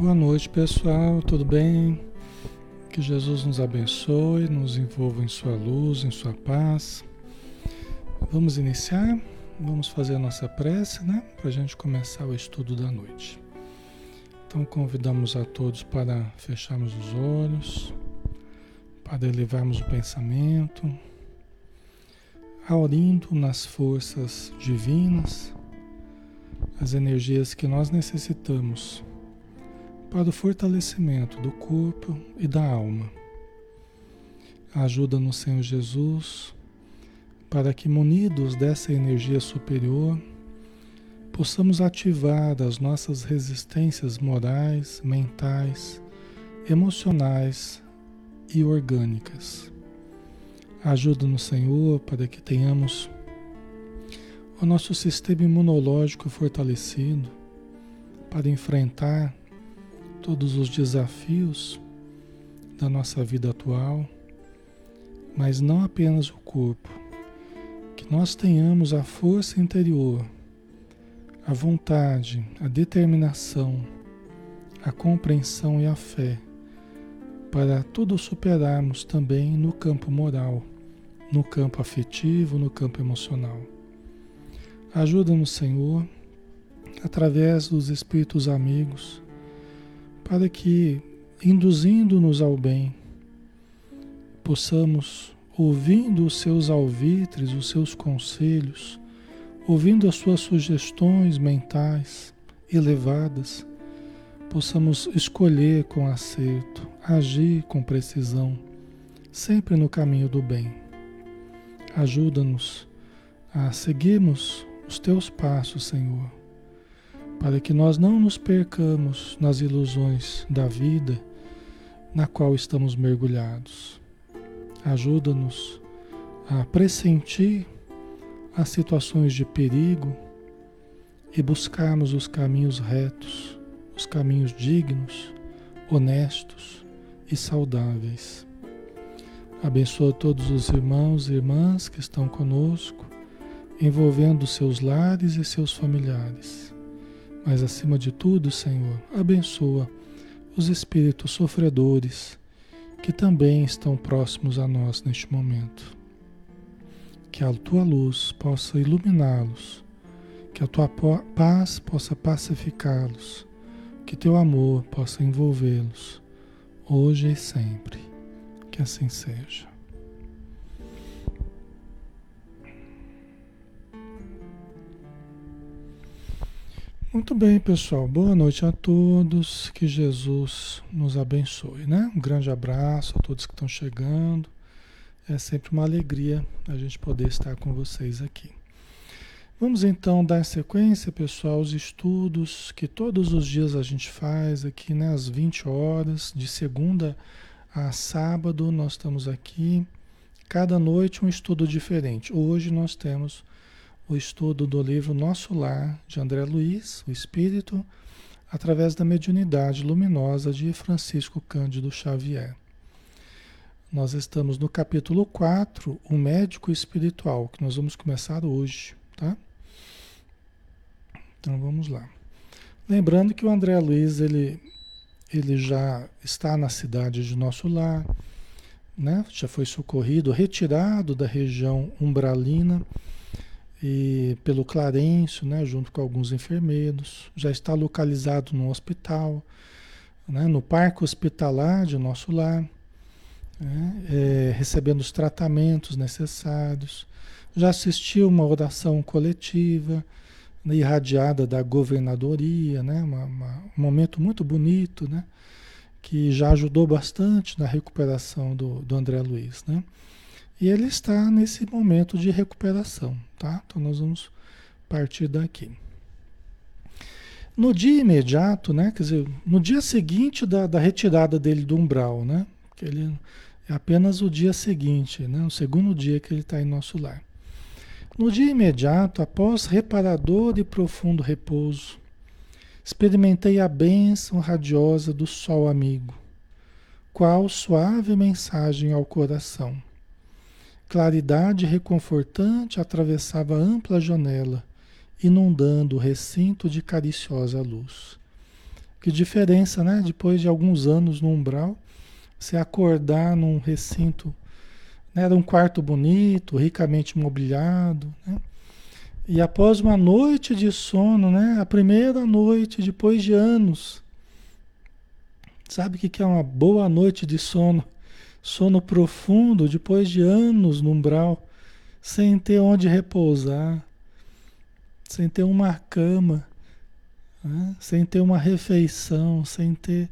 Boa noite, pessoal. Tudo bem? Que Jesus nos abençoe, nos envolva em sua luz, em sua paz. Vamos iniciar? Vamos fazer a nossa prece, né? Para a gente começar o estudo da noite. Então, convidamos a todos para fecharmos os olhos, para elevarmos o pensamento, aurindo nas forças divinas as energias que nós necessitamos para o fortalecimento do corpo e da alma. Ajuda-nos, Senhor Jesus, para que, munidos dessa energia superior, possamos ativar as nossas resistências morais, mentais, emocionais e orgânicas. Ajuda-nos, Senhor, para que tenhamos o nosso sistema imunológico fortalecido para enfrentar todos os desafios da nossa vida atual, mas não apenas o corpo, que nós tenhamos a força interior, a vontade, a determinação, a compreensão e a fé para tudo superarmos também no campo moral, no campo afetivo, no campo emocional. Ajuda-nos, Senhor, através dos espíritos amigos, para que, induzindo-nos ao bem, possamos, ouvindo os seus alvitres, os seus conselhos, ouvindo as suas sugestões mentais elevadas, possamos escolher com acerto, agir com precisão, sempre no caminho do bem. Ajuda-nos a seguirmos os teus passos, Senhor para que nós não nos percamos nas ilusões da vida na qual estamos mergulhados. Ajuda-nos a pressentir as situações de perigo e buscarmos os caminhos retos, os caminhos dignos, honestos e saudáveis. Abençoa todos os irmãos e irmãs que estão conosco, envolvendo seus lares e seus familiares mas acima de tudo, Senhor, abençoa os espíritos sofredores que também estão próximos a nós neste momento. Que a tua luz possa iluminá-los, que a tua paz possa pacificá-los, que teu amor possa envolvê-los, hoje e sempre. Que assim seja. Muito bem, pessoal. Boa noite a todos. Que Jesus nos abençoe, né? Um grande abraço a todos que estão chegando. É sempre uma alegria a gente poder estar com vocês aqui. Vamos então dar sequência, pessoal, aos estudos que todos os dias a gente faz aqui, né? Às 20 horas, de segunda a sábado, nós estamos aqui. Cada noite um estudo diferente. Hoje nós temos o estudo do livro Nosso Lar, de André Luiz, o Espírito, através da mediunidade luminosa de Francisco Cândido Xavier. Nós estamos no capítulo 4, o médico espiritual, que nós vamos começar hoje, tá? Então vamos lá. Lembrando que o André Luiz, ele, ele já está na cidade de Nosso Lar, né? já foi socorrido, retirado da região umbralina, e pelo Clarencio, né, junto com alguns enfermeiros. Já está localizado no hospital, né, no parque hospitalar de nosso lar, né, é, recebendo os tratamentos necessários. Já assistiu uma oração coletiva né, irradiada da governadoria, né, uma, uma, um momento muito bonito, né, que já ajudou bastante na recuperação do, do André Luiz. Né. E ele está nesse momento de recuperação, tá? Então nós vamos partir daqui. No dia imediato, né? Quer dizer, no dia seguinte da, da retirada dele do umbral, né? Que ele é apenas o dia seguinte, né? O segundo dia que ele está em nosso lar. No dia imediato, após reparador e profundo repouso, experimentei a bênção radiosa do sol amigo, qual suave mensagem ao coração Claridade reconfortante atravessava a ampla janela, inundando o recinto de cariciosa luz. Que diferença, né? Depois de alguns anos no umbral, você acordar num recinto, né? era um quarto bonito, ricamente mobiliado, né? E após uma noite de sono, né? A primeira noite depois de anos. Sabe o que é uma boa noite de sono? Sono profundo depois de anos no umbral, sem ter onde repousar, sem ter uma cama, né? sem ter uma refeição, sem ter.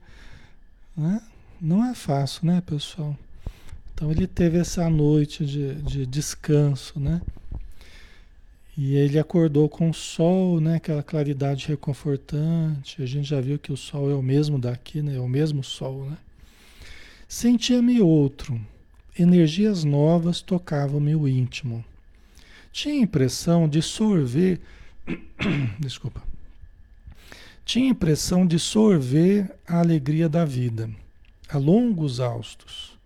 Né? Não é fácil, né, pessoal? Então ele teve essa noite de, de descanso, né? E ele acordou com o sol, né? Aquela claridade reconfortante. A gente já viu que o sol é o mesmo daqui, né? É o mesmo sol, né? Sentia-me outro. Energias novas tocavam-me o íntimo. Tinha a impressão de sorver. Desculpa. Tinha a impressão de sorver a alegria da vida, a longos austos.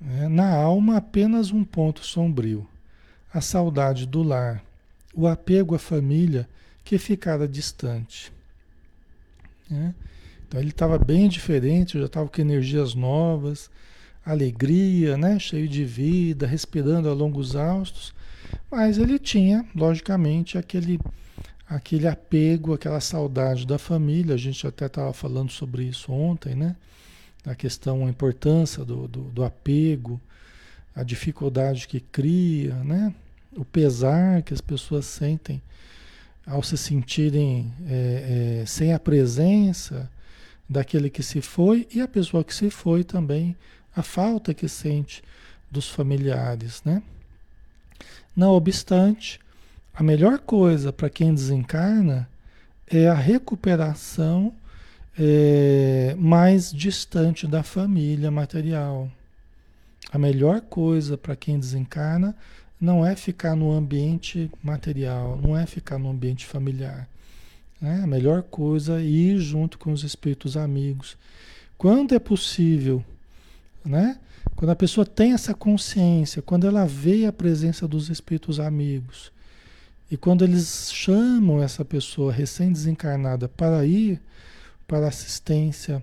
É, na alma, apenas um ponto sombrio a saudade do lar, o apego à família que ficara distante. Né? Então ele estava bem diferente, já estava com energias novas, alegria, né? cheio de vida, respirando a longos austos, mas ele tinha, logicamente, aquele, aquele apego, aquela saudade da família. A gente até estava falando sobre isso ontem, né? A questão, a importância do, do, do apego, a dificuldade que cria, né? o pesar que as pessoas sentem ao se sentirem é, é, sem a presença daquele que se foi e a pessoa que se foi também, a falta que sente dos familiares, né? Não obstante, a melhor coisa para quem desencarna é a recuperação é, mais distante da família material. A melhor coisa para quem desencarna não é ficar no ambiente material, não é ficar no ambiente familiar. Né? A melhor coisa é ir junto com os espíritos amigos. Quando é possível, né? quando a pessoa tem essa consciência, quando ela vê a presença dos espíritos amigos, e quando eles chamam essa pessoa recém-desencarnada para ir para a assistência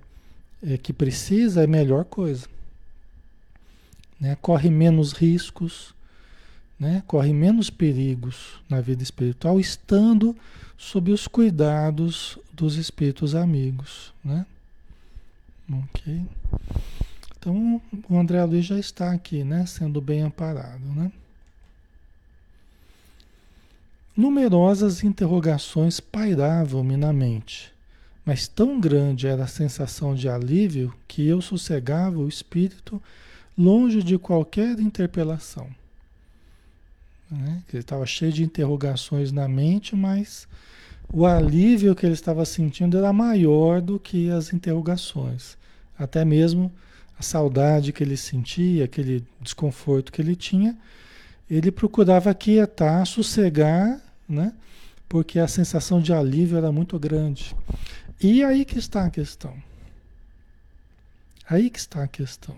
é, que precisa, é a melhor coisa né? corre menos riscos, né? corre menos perigos na vida espiritual, estando sob os cuidados dos espíritos amigos. Né? Ok? Então o André Luiz já está aqui, né? sendo bem amparado. Né? Numerosas interrogações pairavam-me na mente, mas tão grande era a sensação de alívio que eu sossegava o espírito longe de qualquer interpelação. Né? Ele estava cheio de interrogações na mente, mas o alívio que ele estava sentindo era maior do que as interrogações. Até mesmo a saudade que ele sentia, aquele desconforto que ele tinha, ele procurava quietar, sossegar, né? porque a sensação de alívio era muito grande. E aí que está a questão. Aí que está a questão.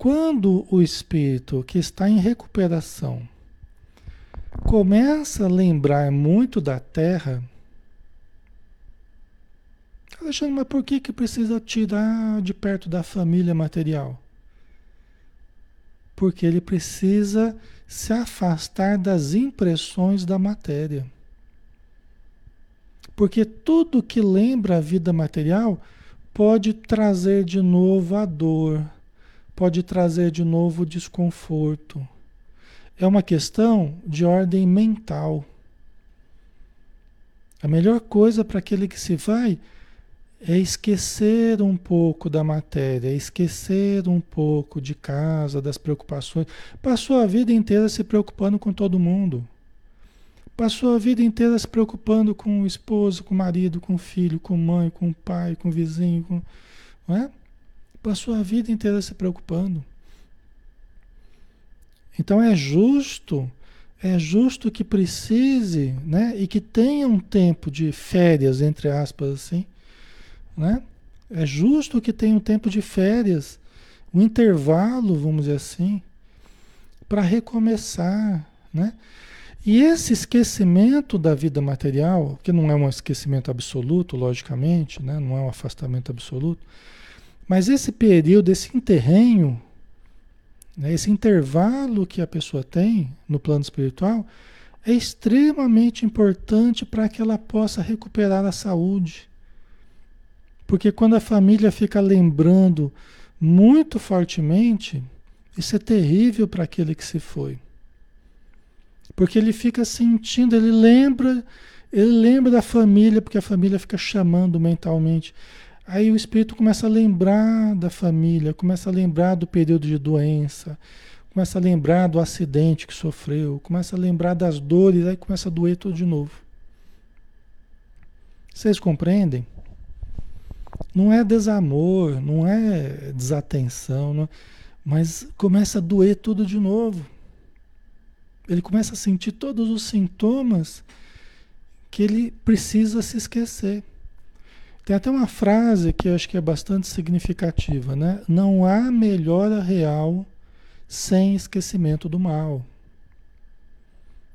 Quando o espírito que está em recuperação começa a lembrar muito da Terra, Alexandre, mas por que, que precisa tirar de perto da família material? Porque ele precisa se afastar das impressões da matéria. Porque tudo que lembra a vida material pode trazer de novo a dor, pode trazer de novo desconforto. É uma questão de ordem mental. A melhor coisa para aquele que se vai é esquecer um pouco da matéria, é esquecer um pouco de casa, das preocupações. Passou a vida inteira se preocupando com todo mundo. Passou a vida inteira se preocupando com o esposo, com o marido, com o filho, com a mãe, com o pai, com o vizinho. Com... Não é? Passou a vida inteira se preocupando. Então é justo, é justo que precise, né? E que tenha um tempo de férias, entre aspas, assim, né? É justo que tenha um tempo de férias, um intervalo, vamos dizer assim, para recomeçar, né? E esse esquecimento da vida material, que não é um esquecimento absoluto, logicamente, né? não é um afastamento absoluto, mas esse período, esse interrenho, né? esse intervalo que a pessoa tem no plano espiritual, é extremamente importante para que ela possa recuperar a saúde. Porque quando a família fica lembrando muito fortemente, isso é terrível para aquele que se foi. Porque ele fica sentindo, ele lembra, ele lembra da família, porque a família fica chamando mentalmente. Aí o espírito começa a lembrar da família, começa a lembrar do período de doença, começa a lembrar do acidente que sofreu, começa a lembrar das dores, aí começa a doer tudo de novo. Vocês compreendem? Não é desamor, não é desatenção, não, mas começa a doer tudo de novo. Ele começa a sentir todos os sintomas que ele precisa se esquecer. Tem até uma frase que eu acho que é bastante significativa, né? Não há melhora real sem esquecimento do mal.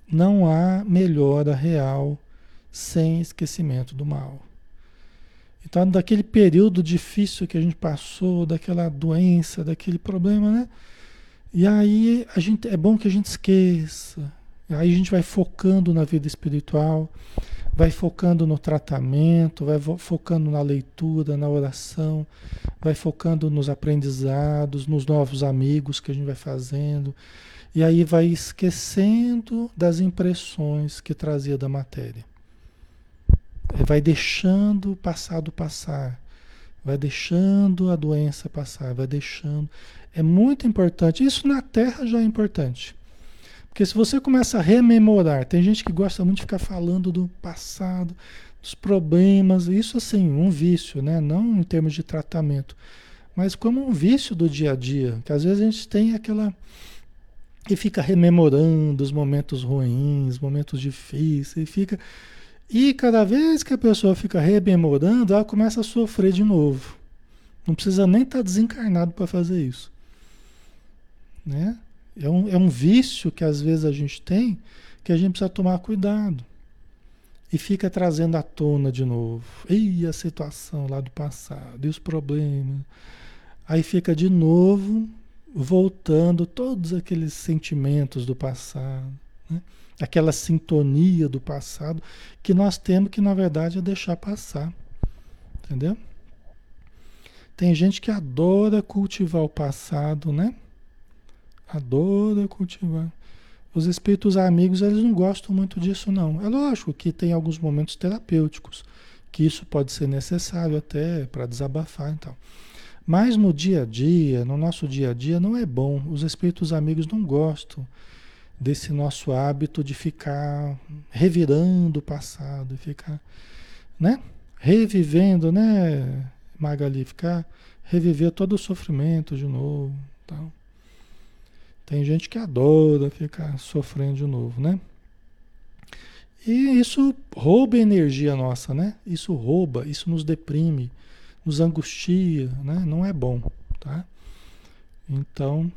Não há melhora real sem esquecimento do mal. Então, daquele período difícil que a gente passou, daquela doença, daquele problema, né? E aí a gente, é bom que a gente esqueça. Aí a gente vai focando na vida espiritual, vai focando no tratamento, vai focando na leitura, na oração, vai focando nos aprendizados, nos novos amigos que a gente vai fazendo. E aí vai esquecendo das impressões que trazia da matéria. Vai deixando o passado passar. Vai deixando a doença passar, vai deixando. É muito importante. Isso na Terra já é importante. Porque se você começa a rememorar, tem gente que gosta muito de ficar falando do passado, dos problemas, isso assim, um vício, né? Não em termos de tratamento, mas como um vício do dia a dia, que às vezes a gente tem aquela e fica rememorando os momentos ruins, momentos difíceis, e fica e cada vez que a pessoa fica rememorando, ela começa a sofrer de novo. Não precisa nem estar tá desencarnado para fazer isso. Né? É um, é um vício que às vezes a gente tem que a gente precisa tomar cuidado. E fica trazendo à tona de novo. E a situação lá do passado, e os problemas. Aí fica de novo voltando todos aqueles sentimentos do passado. Né? Aquela sintonia do passado que nós temos que, na verdade, é deixar passar. Entendeu? Tem gente que adora cultivar o passado, né? Adora cultivar. Os espíritos amigos, eles não gostam muito disso, não. É lógico que tem alguns momentos terapêuticos, que isso pode ser necessário até para desabafar e então. tal. Mas no dia a dia, no nosso dia a dia, não é bom. Os espíritos amigos não gostam desse nosso hábito de ficar revirando o passado, ficar, né? Revivendo, né, Magali? Ficar, reviver todo o sofrimento de novo, tal. Tem gente que adora ficar sofrendo de novo, né? E isso rouba energia nossa, né? Isso rouba, isso nos deprime, nos angustia, né? Não é bom, tá? Então,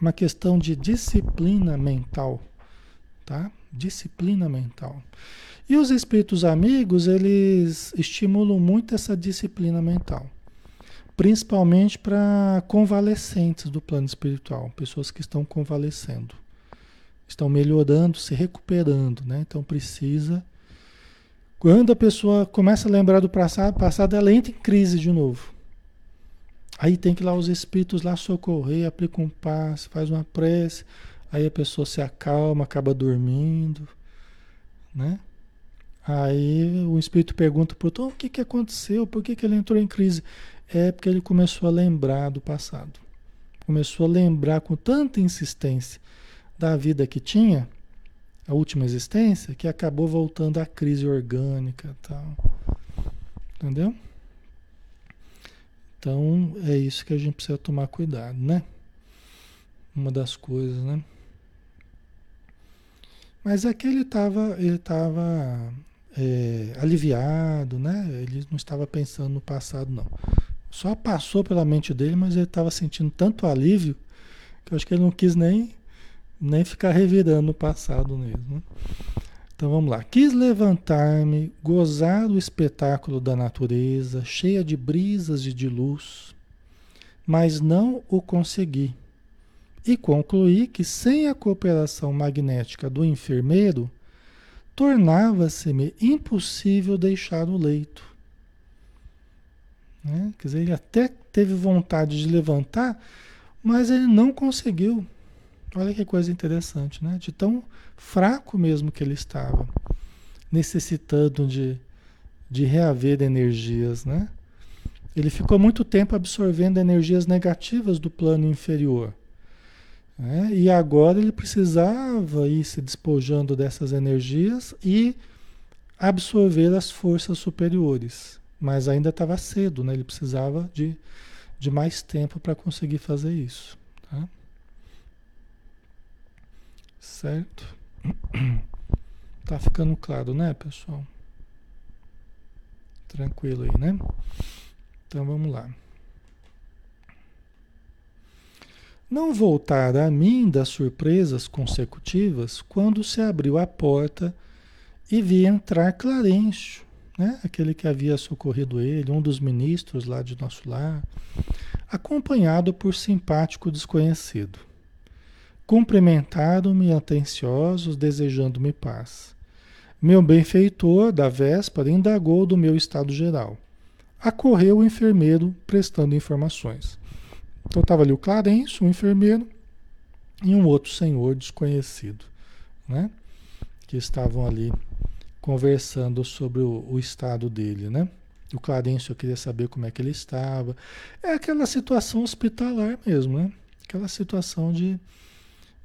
uma questão de disciplina mental, tá? Disciplina mental. E os espíritos amigos, eles estimulam muito essa disciplina mental principalmente para convalescentes do plano espiritual, pessoas que estão convalescendo, estão melhorando, se recuperando, né? Então precisa. Quando a pessoa começa a lembrar do passado, passado ela entra em crise de novo. Aí tem que ir lá os espíritos lá socorrer, aplica um passe, faz uma prece, aí a pessoa se acalma, acaba dormindo, né? Aí o espírito pergunta para o o que, que aconteceu, por que, que ele entrou em crise? É porque ele começou a lembrar do passado. Começou a lembrar com tanta insistência da vida que tinha, a última existência, que acabou voltando à crise orgânica tal. Entendeu? Então é isso que a gente precisa tomar cuidado, né? Uma das coisas, né? Mas aqui ele estava ele tava, é, aliviado, né? Ele não estava pensando no passado, não. Só passou pela mente dele, mas ele estava sentindo tanto alívio que eu acho que ele não quis nem, Nem ficar revirando o passado mesmo. Né? Então vamos lá. Quis levantar-me, gozar do espetáculo da natureza, cheia de brisas e de luz, mas não o consegui. E concluí que sem a cooperação magnética do enfermeiro, tornava-se-me impossível deixar o leito. Né? Quer dizer, ele até teve vontade de levantar, mas ele não conseguiu. Olha que coisa interessante, né? De tão fraco mesmo que ele estava, necessitando de, de reaver energias, né? Ele ficou muito tempo absorvendo energias negativas do plano inferior. Né? E agora ele precisava ir se despojando dessas energias e absorver as forças superiores. Mas ainda estava cedo, né? ele precisava de, de mais tempo para conseguir fazer isso. Tá? Certo? Tá ficando claro, né, pessoal? Tranquilo aí, né? Então vamos lá. Não voltara a mim das surpresas consecutivas quando se abriu a porta e vi entrar Clarencio, né? aquele que havia socorrido ele, um dos ministros lá de nosso lar, acompanhado por simpático desconhecido. Cumprimentaram-me atenciosos, desejando-me paz. Meu benfeitor, da véspera, indagou do meu estado geral. Acorreu o enfermeiro, prestando informações. Então estava ali o Clarence, um enfermeiro, e um outro senhor desconhecido, né? Que estavam ali conversando sobre o, o estado dele, né? O Clarence eu queria saber como é que ele estava. É aquela situação hospitalar mesmo, né? Aquela situação de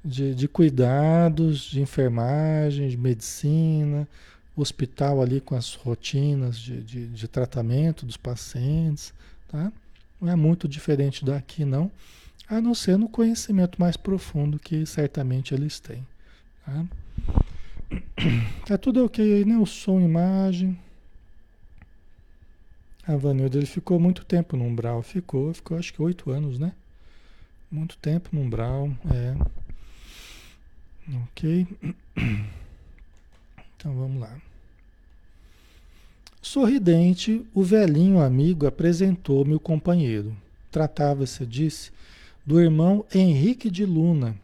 de, de cuidados, de enfermagem, de medicina, hospital ali com as rotinas de, de, de tratamento dos pacientes, tá? Não é muito diferente daqui, não, a não ser no conhecimento mais profundo que certamente eles têm. Tá, tá tudo ok aí, né? O som, imagem. A Vanilda, ele ficou muito tempo no umbral. Ficou, ficou acho que oito anos, né? Muito tempo no umbral, é. Ok? Então vamos lá. Sorridente, o velhinho amigo apresentou-me o companheiro. Tratava-se, disse, do irmão Henrique de Luna,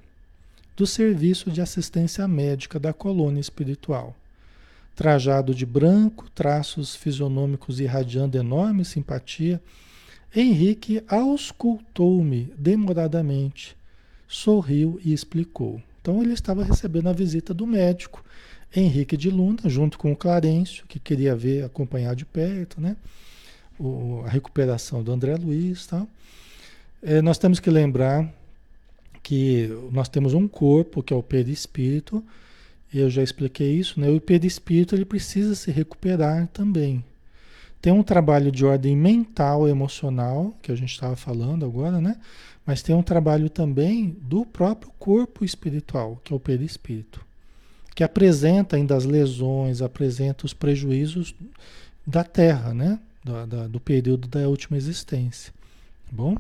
do Serviço de Assistência Médica da Colônia Espiritual. Trajado de branco, traços fisionômicos irradiando enorme simpatia, Henrique auscultou-me demoradamente, sorriu e explicou. Então ele estava recebendo a visita do médico Henrique de Luna, junto com o Clarencio, que queria ver, acompanhar de perto, né? O, a recuperação do André Luiz tal. É, nós temos que lembrar que nós temos um corpo, que é o perispírito, eu já expliquei isso, né? O perispírito ele precisa se recuperar também. Tem um trabalho de ordem mental, emocional, que a gente estava falando agora, né? Mas tem um trabalho também do próprio corpo espiritual, que é o perispírito, que apresenta ainda as lesões, apresenta os prejuízos da Terra, né? Do, da, do período da última existência. Tá bom?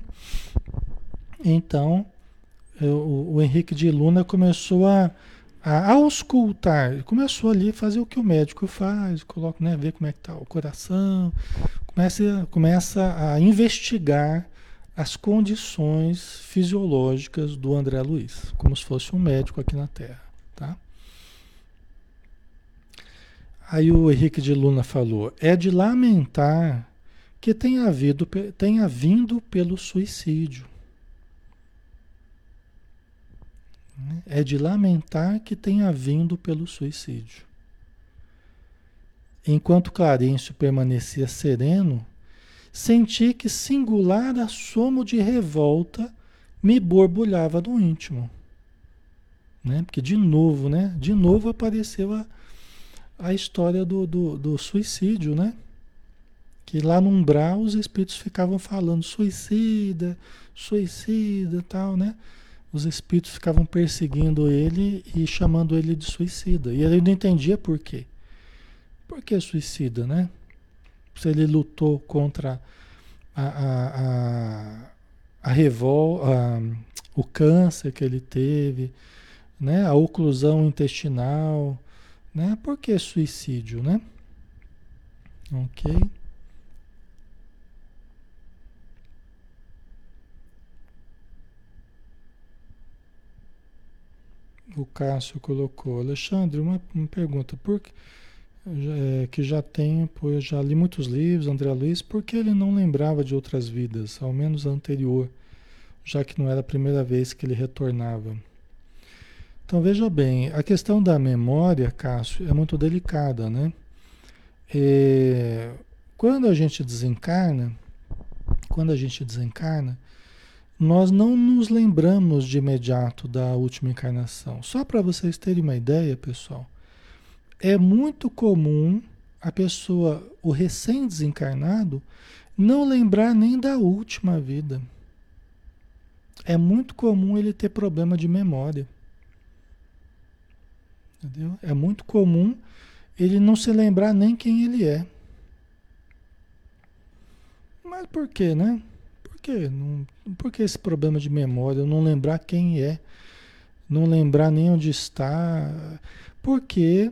Então, eu, o Henrique de Luna começou a, a auscultar, começou ali a fazer o que o médico faz, coloca, né, ver como é que está o coração, começa, começa a investigar as condições fisiológicas do André Luiz, como se fosse um médico aqui na Terra, tá? Aí o Henrique de Luna falou: é de lamentar que tenha, havido, tenha vindo pelo suicídio. É de lamentar que tenha vindo pelo suicídio. Enquanto Clarencio permanecia sereno, senti que singular assomo de revolta me borbulhava no íntimo. Né? Porque de novo, né? De novo apareceu a, a história do, do, do suicídio, né? Que lá no umbral os espíritos ficavam falando suicida, suicida tal, né? Os espíritos ficavam perseguindo ele e chamando ele de suicida. E ele não entendia por quê. Por que suicida, né? se ele lutou contra a, a, a, a revol, a, o câncer que ele teve, né? A oclusão intestinal, né? Por que suicídio, né? Ok. O Cássio colocou. Alexandre, uma, uma pergunta. Por que, é, que já tenho, pois já li muitos livros, André Luiz, por que ele não lembrava de outras vidas, ao menos a anterior, já que não era a primeira vez que ele retornava? Então veja bem, a questão da memória, Cássio, é muito delicada, né? É, quando a gente desencarna, quando a gente desencarna, nós não nos lembramos de imediato da última encarnação. Só para vocês terem uma ideia, pessoal, é muito comum a pessoa, o recém-desencarnado, não lembrar nem da última vida. É muito comum ele ter problema de memória. Entendeu? É muito comum ele não se lembrar nem quem ele é. Mas por quê, né? Quê? Não, por que esse problema de memória? Não lembrar quem é, não lembrar nem onde está. Porque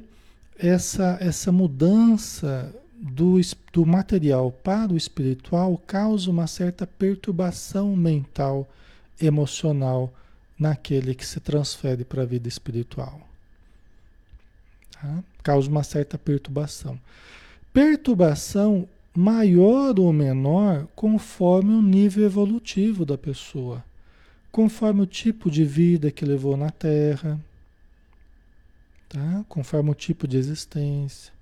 essa, essa mudança do, do material para o espiritual causa uma certa perturbação mental, emocional naquele que se transfere para a vida espiritual. Tá? Causa uma certa perturbação. Perturbação maior ou menor conforme o nível evolutivo da pessoa, conforme o tipo de vida que levou na Terra, tá? conforme o tipo de existência.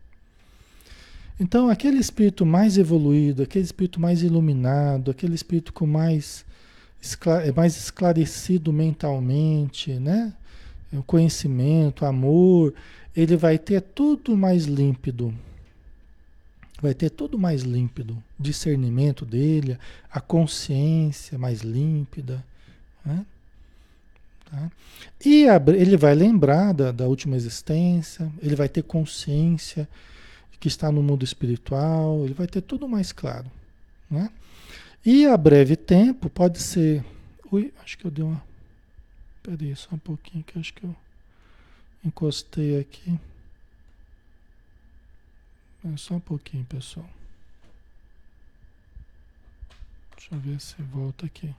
Então, aquele espírito mais evoluído, aquele espírito mais iluminado, aquele espírito com mais, mais esclarecido mentalmente, né? O conhecimento, amor, ele vai ter tudo mais límpido vai ter tudo mais límpido, discernimento dele, a consciência mais límpida. Né? Tá? E a, ele vai lembrar da, da última existência, ele vai ter consciência que está no mundo espiritual, ele vai ter tudo mais claro. Né? E a breve tempo pode ser. Ui, acho que eu dei uma. Peraí, só um pouquinho que acho que eu encostei aqui. É só um pouquinho, pessoal. Deixa eu ver se volta aqui.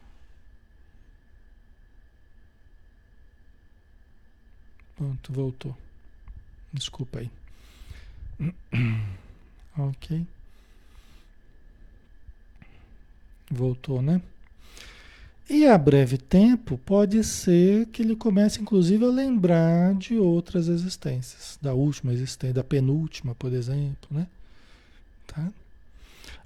Pronto, voltou. Desculpa aí. ok. Voltou, né? E a breve tempo pode ser que ele comece, inclusive, a lembrar de outras existências, da última existência, da penúltima, por exemplo, né? Tá?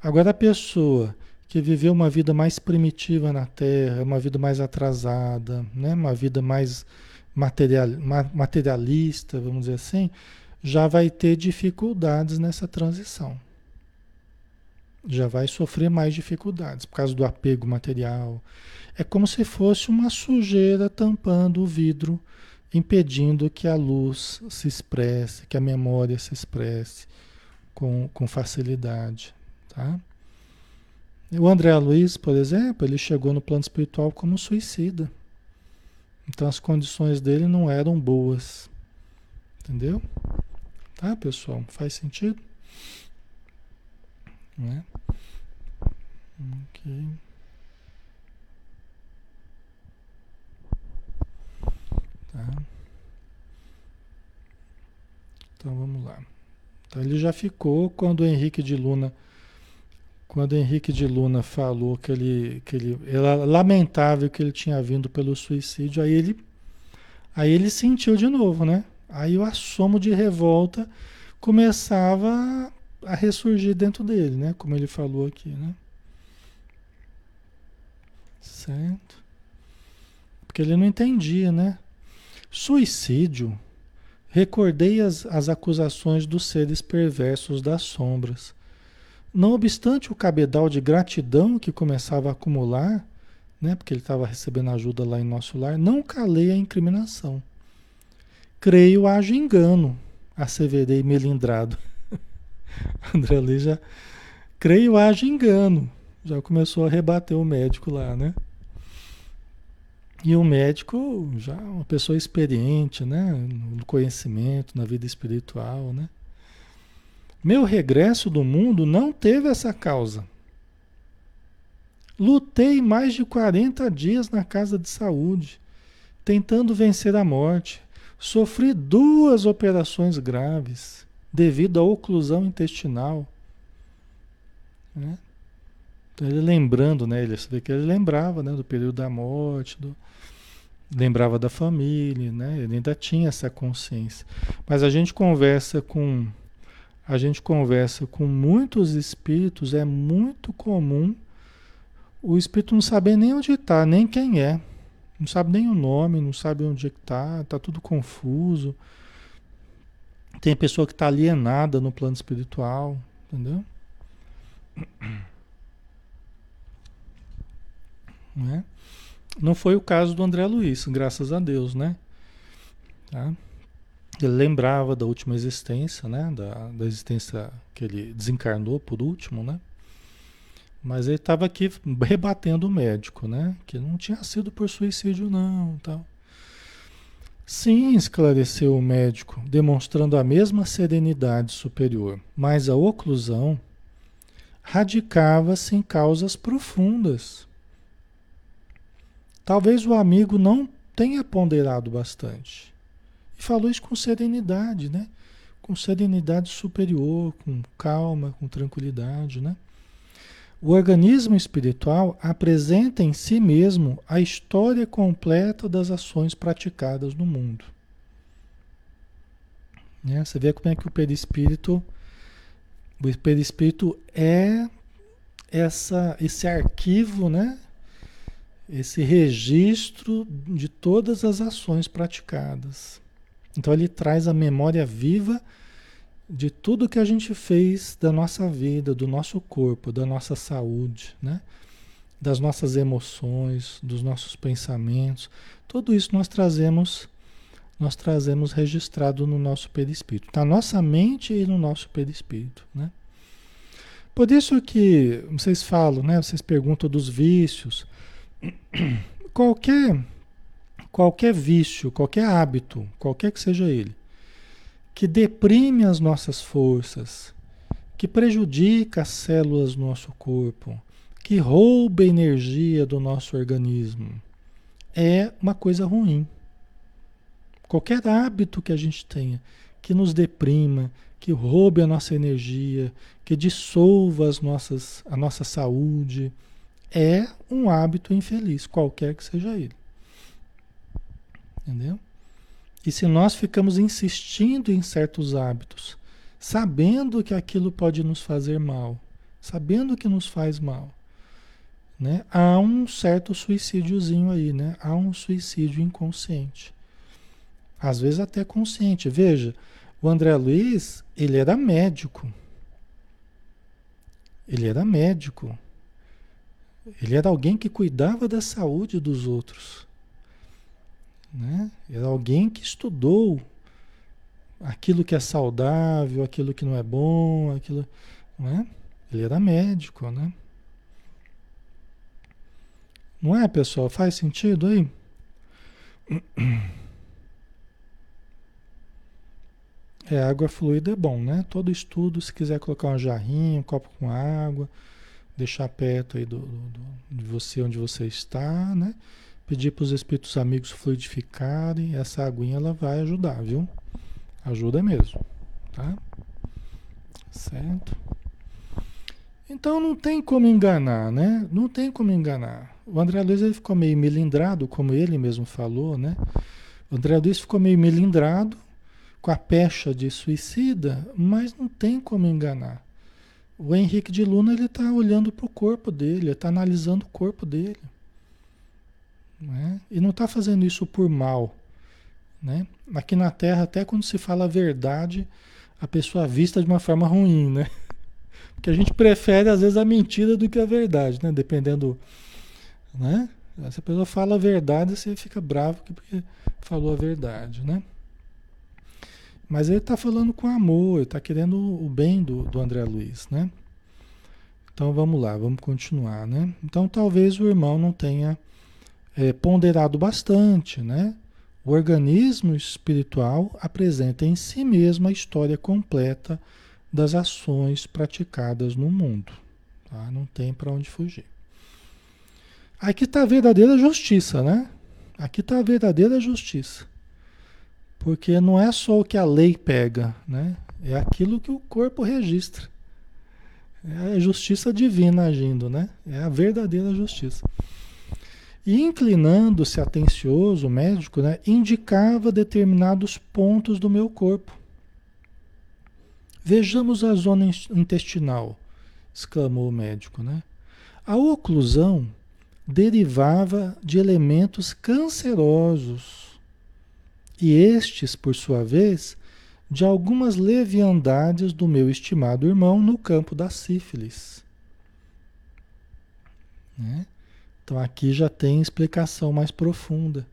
Agora a pessoa que viveu uma vida mais primitiva na Terra, uma vida mais atrasada, né? uma vida mais material, materialista, vamos dizer assim, já vai ter dificuldades nessa transição. Já vai sofrer mais dificuldades por causa do apego material, é como se fosse uma sujeira tampando o vidro, impedindo que a luz se expresse, que a memória se expresse com, com facilidade. Tá? O André Luiz, por exemplo, ele chegou no plano espiritual como suicida. Então as condições dele não eram boas. Entendeu? Tá, pessoal? Faz sentido? Né? Ok. Tá? Então vamos lá. Então ele já ficou quando o Henrique de Luna quando Henrique de Luna falou que ele que ele era lamentável que ele tinha vindo pelo suicídio, aí ele aí ele sentiu de novo, né? Aí o assomo de revolta começava a ressurgir dentro dele, né? Como ele falou aqui, né? Certo? Porque ele não entendia, né? Suicídio. Recordei as, as acusações dos seres perversos das sombras. Não obstante o cabedal de gratidão que começava a acumular, né, porque ele estava recebendo ajuda lá em nosso lar, não calei a incriminação. Creio haja engano, asseverei melindrado. André ali já. Creio haja engano. Já começou a rebater o médico lá, né? E o médico já uma pessoa experiente, né, no conhecimento, na vida espiritual, né? Meu regresso do mundo não teve essa causa. Lutei mais de 40 dias na casa de saúde, tentando vencer a morte. Sofri duas operações graves devido à oclusão intestinal. Né? Então ele lembrando, né? Ele, você que ele lembrava né, do período da morte, do, lembrava da família, né? Ele ainda tinha essa consciência. Mas a gente conversa com a gente conversa com muitos espíritos, é muito comum o espírito não saber nem onde está, nem quem é. Não sabe nem o nome, não sabe onde é está, está tudo confuso. Tem pessoa que está alienada no plano espiritual, entendeu? Não, é? não foi o caso do André Luiz, graças a Deus, né? Tá? Ele lembrava da última existência, né? Da, da existência que ele desencarnou por último, né? Mas ele estava aqui rebatendo o médico, né? Que não tinha sido por suicídio, não, tal. Sim, esclareceu o médico, demonstrando a mesma serenidade superior, mas a oclusão radicava-se em causas profundas. Talvez o amigo não tenha ponderado bastante. E falou isso com serenidade, né? Com serenidade superior, com calma, com tranquilidade, né? O organismo espiritual apresenta em si mesmo a história completa das ações praticadas no mundo. Né? Você vê como é que o perispírito, o perispírito é essa, esse arquivo, né? Esse registro de todas as ações praticadas. Então ele traz a memória viva de tudo que a gente fez da nossa vida, do nosso corpo, da nossa saúde, né? das nossas emoções, dos nossos pensamentos. Tudo isso nós trazemos nós trazemos registrado no nosso perispírito, na nossa mente e no nosso perispírito, né? Por isso que vocês falam, né? Vocês perguntam dos vícios. Qualquer qualquer vício, qualquer hábito, qualquer que seja ele, que deprime as nossas forças, que prejudica as células do nosso corpo, que rouba energia do nosso organismo, é uma coisa ruim. Qualquer hábito que a gente tenha que nos deprima, que roube a nossa energia, que dissolva as nossas, a nossa saúde, é um hábito infeliz, qualquer que seja ele. Entendeu? E se nós ficamos insistindo em certos hábitos, sabendo que aquilo pode nos fazer mal, sabendo que nos faz mal, né? Há um certo suicídiozinho aí, né? Há um suicídio inconsciente. Às vezes até consciente. Veja, o André Luiz, ele era médico. Ele era médico. Ele era alguém que cuidava da saúde dos outros. Né? Era alguém que estudou aquilo que é saudável, aquilo que não é bom, aquilo. Né? Ele era médico, né? Não é, pessoal? Faz sentido aí? É, água fluida é bom, né? Todo estudo, se quiser colocar um jarrinho, um copo com água, deixar perto aí do, do, de você onde você está, né? Pedir para os espíritos amigos fluidificarem, essa aguinha ela vai ajudar, viu? Ajuda mesmo, tá? Certo? Então não tem como enganar, né? Não tem como enganar. O André Luiz ele ficou meio melindrado, como ele mesmo falou, né? O André Luiz ficou meio melindrado com a pecha de suicida, mas não tem como enganar. O Henrique de Luna ele está olhando para o corpo dele, está analisando o corpo dele. Né? E não está fazendo isso por mal. Né? Aqui na Terra, até quando se fala a verdade, a pessoa vista de uma forma ruim, né? Porque a gente prefere, às vezes, a mentira do que a verdade, né? Dependendo. Né? Se a pessoa fala a verdade, você fica bravo porque falou a verdade, né? Mas ele está falando com amor, ele está querendo o bem do, do André Luiz, né? Então vamos lá, vamos continuar, né? Então talvez o irmão não tenha é, ponderado bastante, né? O organismo espiritual apresenta em si mesmo a história completa das ações praticadas no mundo. Tá? Não tem para onde fugir. Aqui está a verdadeira justiça, né? Aqui está a verdadeira justiça. Porque não é só o que a lei pega, né? É aquilo que o corpo registra. É a justiça divina agindo, né? É a verdadeira justiça. E inclinando-se atencioso, o médico né, indicava determinados pontos do meu corpo. Vejamos a zona intestinal, exclamou o médico. Né? A oclusão derivava de elementos cancerosos e estes, por sua vez, de algumas leviandades do meu estimado irmão no campo da sífilis. Né? Então aqui já tem explicação mais profunda.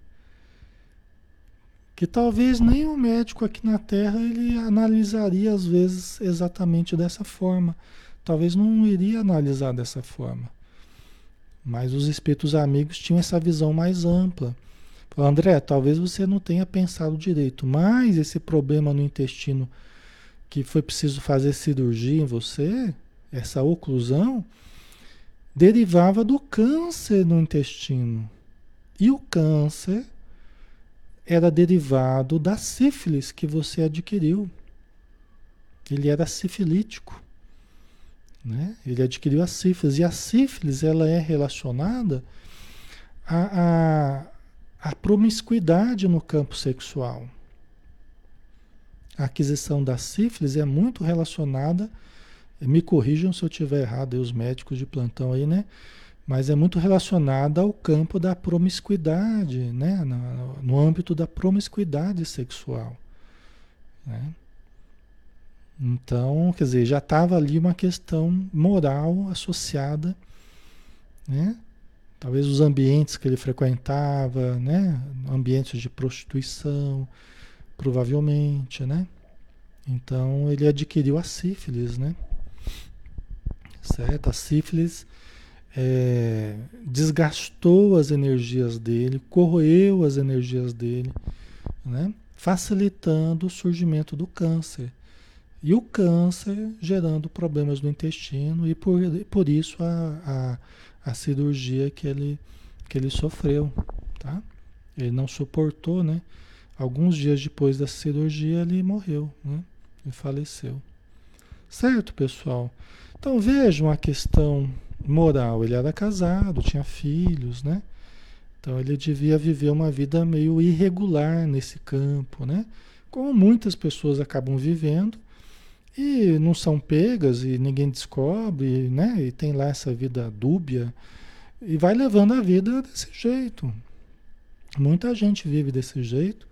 Que talvez nem o médico aqui na Terra ele analisaria às vezes exatamente dessa forma. Talvez não iria analisar dessa forma. Mas os espíritos amigos tinham essa visão mais ampla. André, talvez você não tenha pensado direito, mas esse problema no intestino que foi preciso fazer cirurgia em você, essa oclusão, derivava do câncer no intestino. E o câncer era derivado da sífilis que você adquiriu. Ele era sifilítico. Né? Ele adquiriu a sífilis. E a sífilis ela é relacionada à, à, à promiscuidade no campo sexual. A aquisição da sífilis é muito relacionada me corrijam se eu estiver errado, aí, os médicos de plantão aí, né? Mas é muito relacionada ao campo da promiscuidade, né? No, no âmbito da promiscuidade sexual. Né? Então, quer dizer, já estava ali uma questão moral associada, né? Talvez os ambientes que ele frequentava, né? Ambientes de prostituição, provavelmente, né? Então ele adquiriu a sífilis, né? certo? A sífilis é, desgastou as energias dele, corroeu as energias dele, né? facilitando o surgimento do câncer. E o câncer gerando problemas no intestino e por, por isso a, a, a cirurgia que ele, que ele sofreu. Tá? Ele não suportou, né? Alguns dias depois da cirurgia ele morreu, né? E faleceu. Certo, pessoal? Então vejam a questão moral. Ele era casado, tinha filhos, né? Então ele devia viver uma vida meio irregular nesse campo, né? Como muitas pessoas acabam vivendo e não são pegas e ninguém descobre, né? E tem lá essa vida dúbia e vai levando a vida desse jeito. Muita gente vive desse jeito,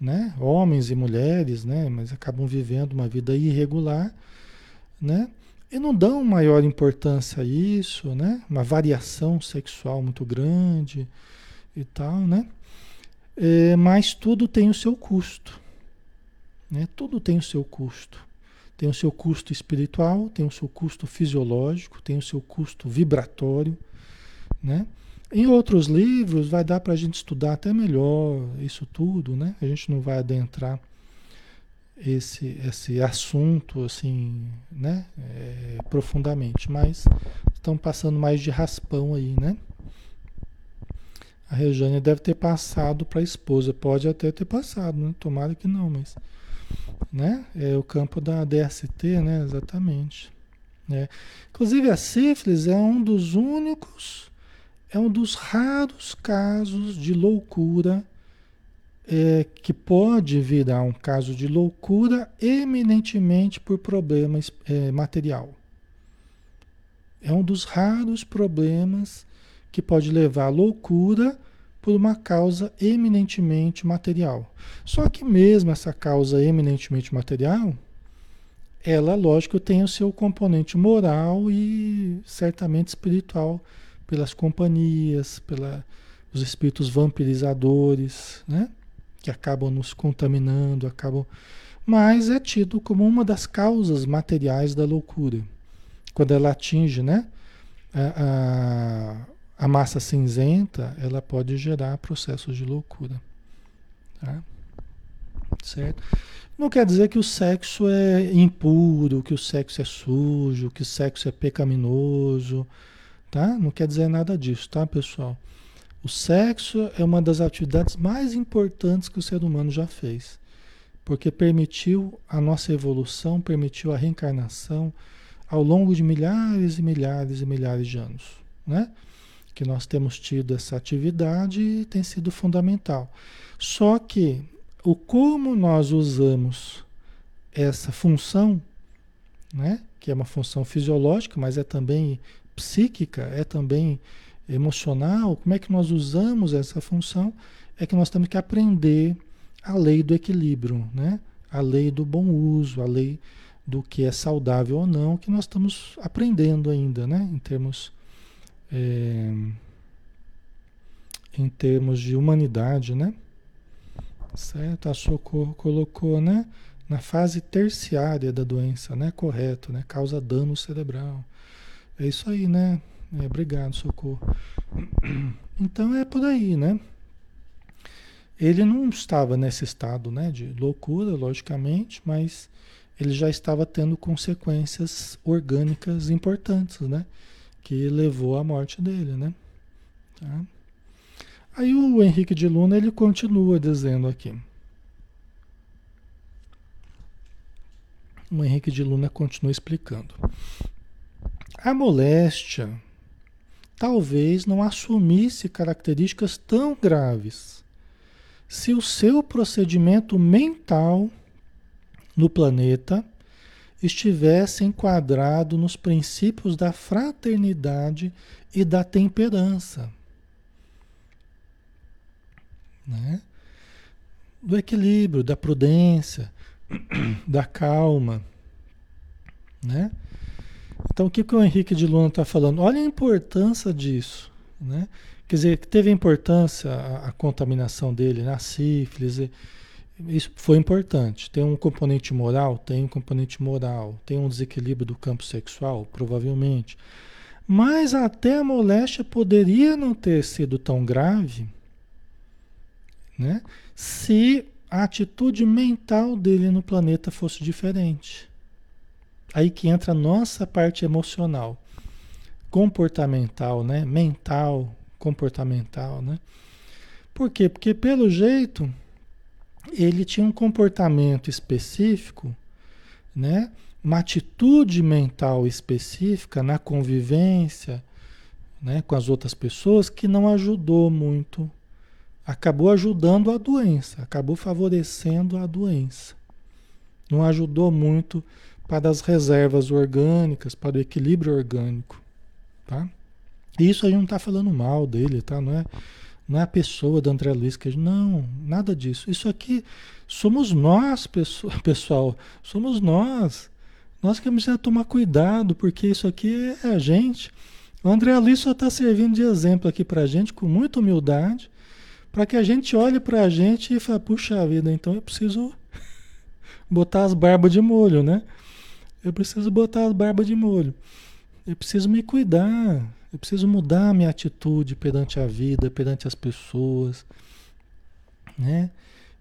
né? Homens e mulheres, né? Mas acabam vivendo uma vida irregular, né? E não dão maior importância a isso, né? Uma variação sexual muito grande e tal, né? É, mas tudo tem o seu custo. Né? Tudo tem o seu custo. Tem o seu custo espiritual, tem o seu custo fisiológico, tem o seu custo vibratório. Né? Em outros livros vai dar para a gente estudar até melhor isso tudo, né? A gente não vai adentrar esse, esse assunto assim, né, é, profundamente, mas estão passando mais de raspão aí, né? A Rejane deve ter passado para a esposa, pode até ter passado, né? Tomara que não, mas, né? É o campo da DST, né? Exatamente. Né? Inclusive a sífilis é um dos únicos, é um dos raros casos de loucura é, que pode virar um caso de loucura eminentemente por problemas é, material. É um dos raros problemas que pode levar à loucura por uma causa eminentemente material. Só que mesmo essa causa eminentemente material, ela, lógico, tem o seu componente moral e certamente espiritual pelas companhias, pelos espíritos vampirizadores, né? que acabam nos contaminando, acabam. Mas é tido como uma das causas materiais da loucura. Quando ela atinge né, a, a massa cinzenta, ela pode gerar processos de loucura. Tá? Certo? Não quer dizer que o sexo é impuro, que o sexo é sujo, que o sexo é pecaminoso, tá? Não quer dizer nada disso, tá, pessoal? O sexo é uma das atividades mais importantes que o ser humano já fez, porque permitiu a nossa evolução, permitiu a reencarnação ao longo de milhares e milhares e milhares de anos, né? Que nós temos tido essa atividade e tem sido fundamental. Só que o como nós usamos essa função, né? Que é uma função fisiológica, mas é também psíquica, é também emocional, como é que nós usamos essa função, é que nós temos que aprender a lei do equilíbrio, né? A lei do bom uso, a lei do que é saudável ou não, que nós estamos aprendendo ainda, né? Em termos é, em termos de humanidade, né? Certo? A Socorro colocou, né? Na fase terciária da doença, né? Correto, né? Causa dano cerebral. É isso aí, né? É, obrigado, Socorro. Então é por aí, né? Ele não estava nesse estado, né? De loucura, logicamente, mas ele já estava tendo consequências orgânicas importantes, né? Que levou à morte dele, né? Tá? Aí o Henrique de Luna ele continua dizendo aqui. O Henrique de Luna continua explicando. A moléstia talvez não assumisse características tão graves se o seu procedimento mental no planeta estivesse enquadrado nos princípios da fraternidade e da temperança né? do equilíbrio, da prudência, da calma. Né? Então, o que, que o Henrique de Luna está falando? Olha a importância disso. Né? Quer dizer, teve importância a, a contaminação dele na sífilis. Isso foi importante. Tem um componente moral? Tem um componente moral. Tem um desequilíbrio do campo sexual? Provavelmente. Mas até a moléstia poderia não ter sido tão grave né? Se a atitude mental dele no planeta fosse diferente. Aí que entra a nossa parte emocional, comportamental, né? Mental, comportamental, né? Por quê? Porque pelo jeito ele tinha um comportamento específico, né? Uma atitude mental específica na convivência, né, com as outras pessoas que não ajudou muito acabou ajudando a doença, acabou favorecendo a doença. Não ajudou muito para as reservas orgânicas, para o equilíbrio orgânico, tá? Isso aí não está falando mal dele, tá? Não é, não é a pessoa do André Luiz que não, nada disso. Isso aqui somos nós, pessoal, somos nós. Nós que precisamos tomar cuidado, porque isso aqui é a gente. O André Luiz só está servindo de exemplo aqui para a gente com muita humildade para que a gente olhe para a gente e fale, puxa vida, então eu preciso botar as barbas de molho, né? Eu preciso botar as barbas de molho. Eu preciso me cuidar. Eu preciso mudar a minha atitude perante a vida, perante as pessoas, né?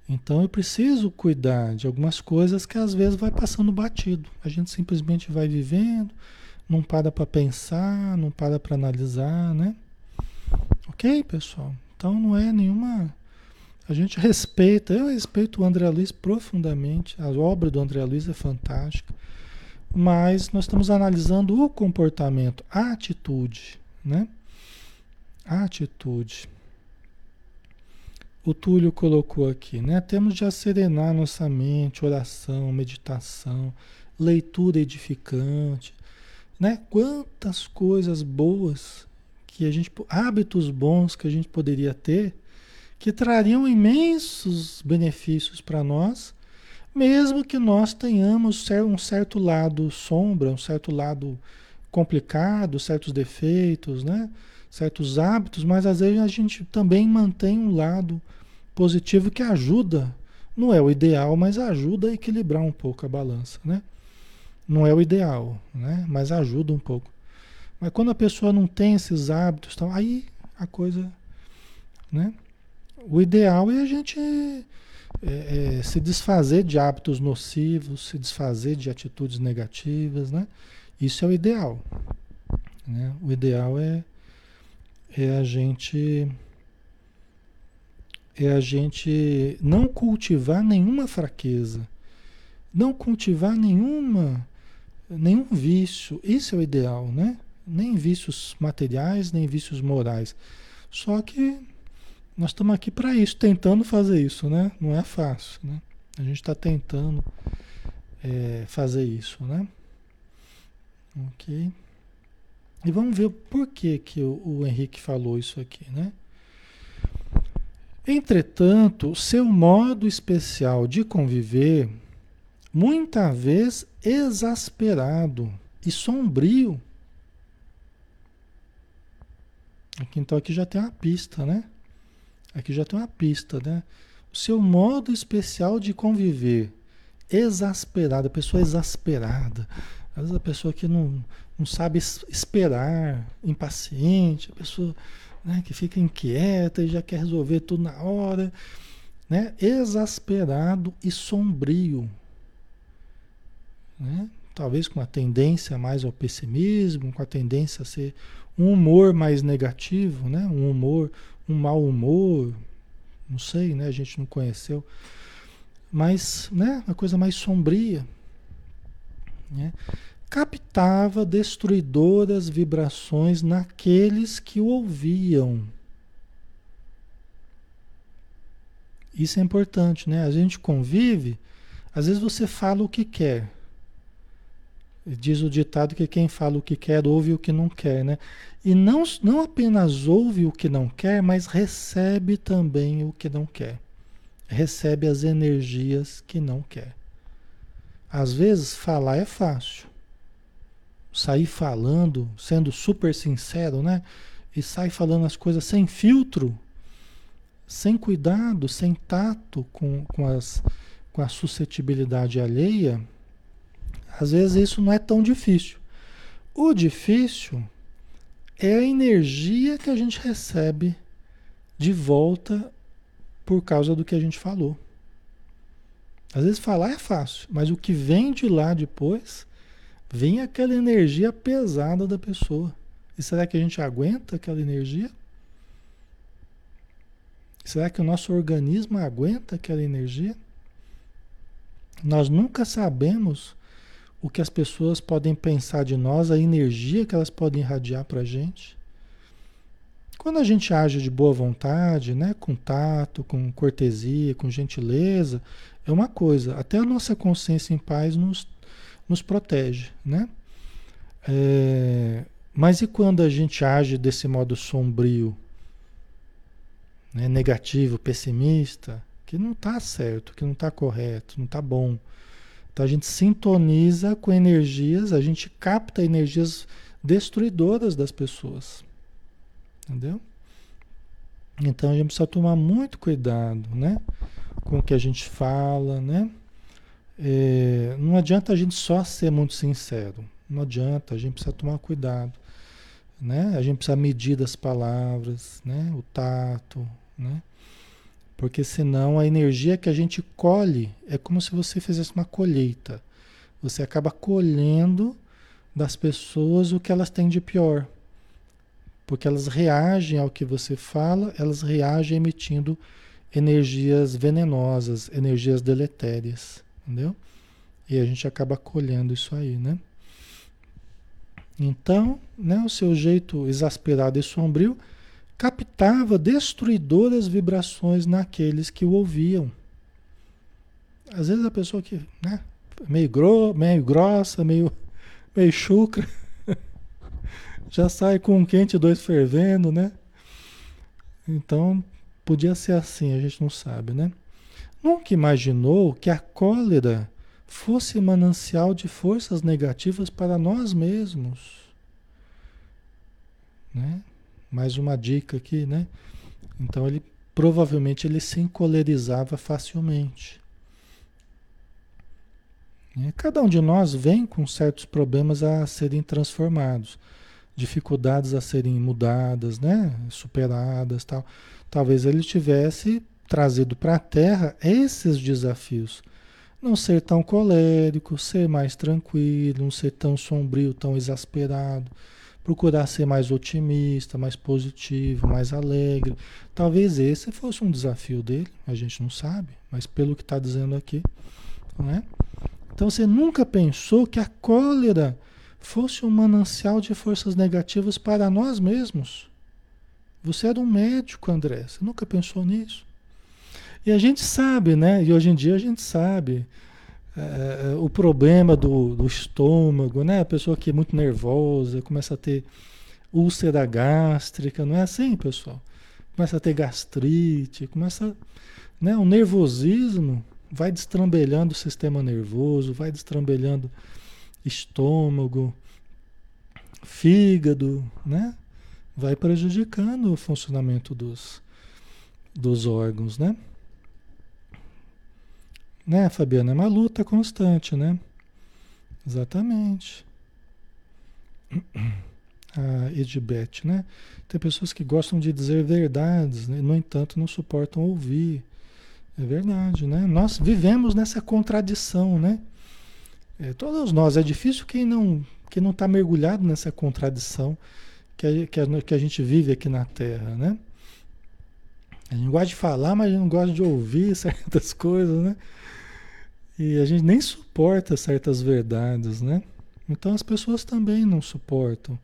Então eu preciso cuidar de algumas coisas que às vezes vai passando batido. A gente simplesmente vai vivendo, não para para pensar, não para para analisar, né? Ok, pessoal? Então não é nenhuma. A gente respeita, eu respeito o André Luiz profundamente, a obra do André Luiz é fantástica, mas nós estamos analisando o comportamento, a atitude, né? A atitude. O Túlio colocou aqui, né? Temos de acerenar nossa mente, oração, meditação, leitura edificante, né? Quantas coisas boas que a gente hábitos bons que a gente poderia ter que trariam imensos benefícios para nós, mesmo que nós tenhamos um certo lado sombra, um certo lado complicado, certos defeitos, né? certos hábitos, mas às vezes a gente também mantém um lado positivo que ajuda, não é o ideal, mas ajuda a equilibrar um pouco a balança, né? Não é o ideal, né? Mas ajuda um pouco Mas quando a pessoa não tem esses hábitos, então, aí a coisa, né? O ideal é a gente é, é, se desfazer de hábitos nocivos, se desfazer de atitudes negativas, né? Isso é o ideal. Né? O ideal é, é a gente é a gente não cultivar nenhuma fraqueza, não cultivar nenhuma nenhum vício. Isso é o ideal, né? Nem vícios materiais, nem vícios morais. Só que nós estamos aqui para isso, tentando fazer isso, né? Não é fácil, né? A gente está tentando é, fazer isso, né? Ok. E vamos ver por que, que o, o Henrique falou isso aqui, né? Entretanto, seu modo especial de conviver, muitas vezes exasperado e sombrio. Aqui, então aqui já tem uma pista, né? Aqui já tem uma pista, né? O seu modo especial de conviver, exasperado, a pessoa exasperada, às vezes a pessoa que não, não sabe esperar, impaciente, a pessoa né, que fica inquieta e já quer resolver tudo na hora, né? exasperado e sombrio. Né? Talvez com uma tendência mais ao pessimismo, com a tendência a ser um humor mais negativo, né? um humor, um mau humor, não sei, né? a gente não conheceu, mas né? uma coisa mais sombria. Né? captava destruidoras vibrações naqueles que o ouviam. Isso é importante, né? A gente convive, às vezes você fala o que quer. Diz o ditado que quem fala o que quer ouve o que não quer, né? E não, não apenas ouve o que não quer, mas recebe também o que não quer. Recebe as energias que não quer. Às vezes falar é fácil sair falando, sendo super sincero, né? E sai falando as coisas sem filtro, sem cuidado, sem tato com, com, as, com a suscetibilidade alheia, às vezes isso não é tão difícil. O difícil é a energia que a gente recebe de volta por causa do que a gente falou. Às vezes falar é fácil, mas o que vem de lá depois vem aquela energia pesada da pessoa. E será que a gente aguenta aquela energia? Será que o nosso organismo aguenta aquela energia? Nós nunca sabemos o que as pessoas podem pensar de nós, a energia que elas podem irradiar para a gente. Quando a gente age de boa vontade, né, com tato, com cortesia, com gentileza, é uma coisa. Até a nossa consciência em paz nos nos protege, né? É, mas e quando a gente age desse modo sombrio, né, negativo, pessimista, que não está certo, que não está correto, não está bom. Então a gente sintoniza com energias, a gente capta energias destruidoras das pessoas. Entendeu? Então a gente precisa tomar muito cuidado, né? Com o que a gente fala, né? É, não adianta a gente só ser muito sincero. Não adianta, a gente precisa tomar cuidado. Né? A gente precisa medir das palavras, né? o tato, né? Porque senão a energia que a gente colhe é como se você fizesse uma colheita. Você acaba colhendo das pessoas o que elas têm de pior. Porque elas reagem ao que você fala, elas reagem emitindo energias venenosas, energias deletérias entendeu? E a gente acaba colhendo isso aí, né? Então, né, o seu jeito exasperado e sombrio captava destruidoras vibrações naqueles que o ouviam. Às vezes a pessoa que, né, meio, gro meio grossa, meio, meio chucra, já sai com um quente e dois fervendo, né? Então, podia ser assim, a gente não sabe, né? Nunca imaginou que a cólera fosse manancial de forças negativas para nós mesmos. Né? Mais uma dica aqui, né? Então ele provavelmente ele se encolerizava facilmente. Né? Cada um de nós vem com certos problemas a serem transformados. Dificuldades a serem mudadas, né? Superadas, tal. Talvez ele tivesse trazido para a Terra esses desafios. Não ser tão colérico, ser mais tranquilo, não ser tão sombrio, tão exasperado, procurar ser mais otimista, mais positivo, mais alegre. Talvez esse fosse um desafio dele, a gente não sabe, mas pelo que está dizendo aqui, não é? Então você nunca pensou que a cólera fosse um manancial de forças negativas para nós mesmos? Você era um médico, André, você nunca pensou nisso? E a gente sabe, né? E hoje em dia a gente sabe é, o problema do, do, estômago, né? A pessoa que é muito nervosa começa a ter úlcera gástrica, não é assim, pessoal? Começa a ter gastrite, começa, né? O nervosismo vai destrambelhando o sistema nervoso, vai destrambelhando estômago, fígado, né? Vai prejudicando o funcionamento dos, dos órgãos, né? Né, Fabiana? É uma luta constante, né? Exatamente. A Edibete, né? Tem pessoas que gostam de dizer verdades, né? no entanto, não suportam ouvir. É verdade, né? Nós vivemos nessa contradição, né? É, todos nós. É difícil quem não quem não está mergulhado nessa contradição que a, que, a, que a gente vive aqui na Terra, né? A gente gosta de falar, mas a gente não gosta de ouvir certas coisas, né? E a gente nem suporta certas verdades, né? Então as pessoas também não suportam.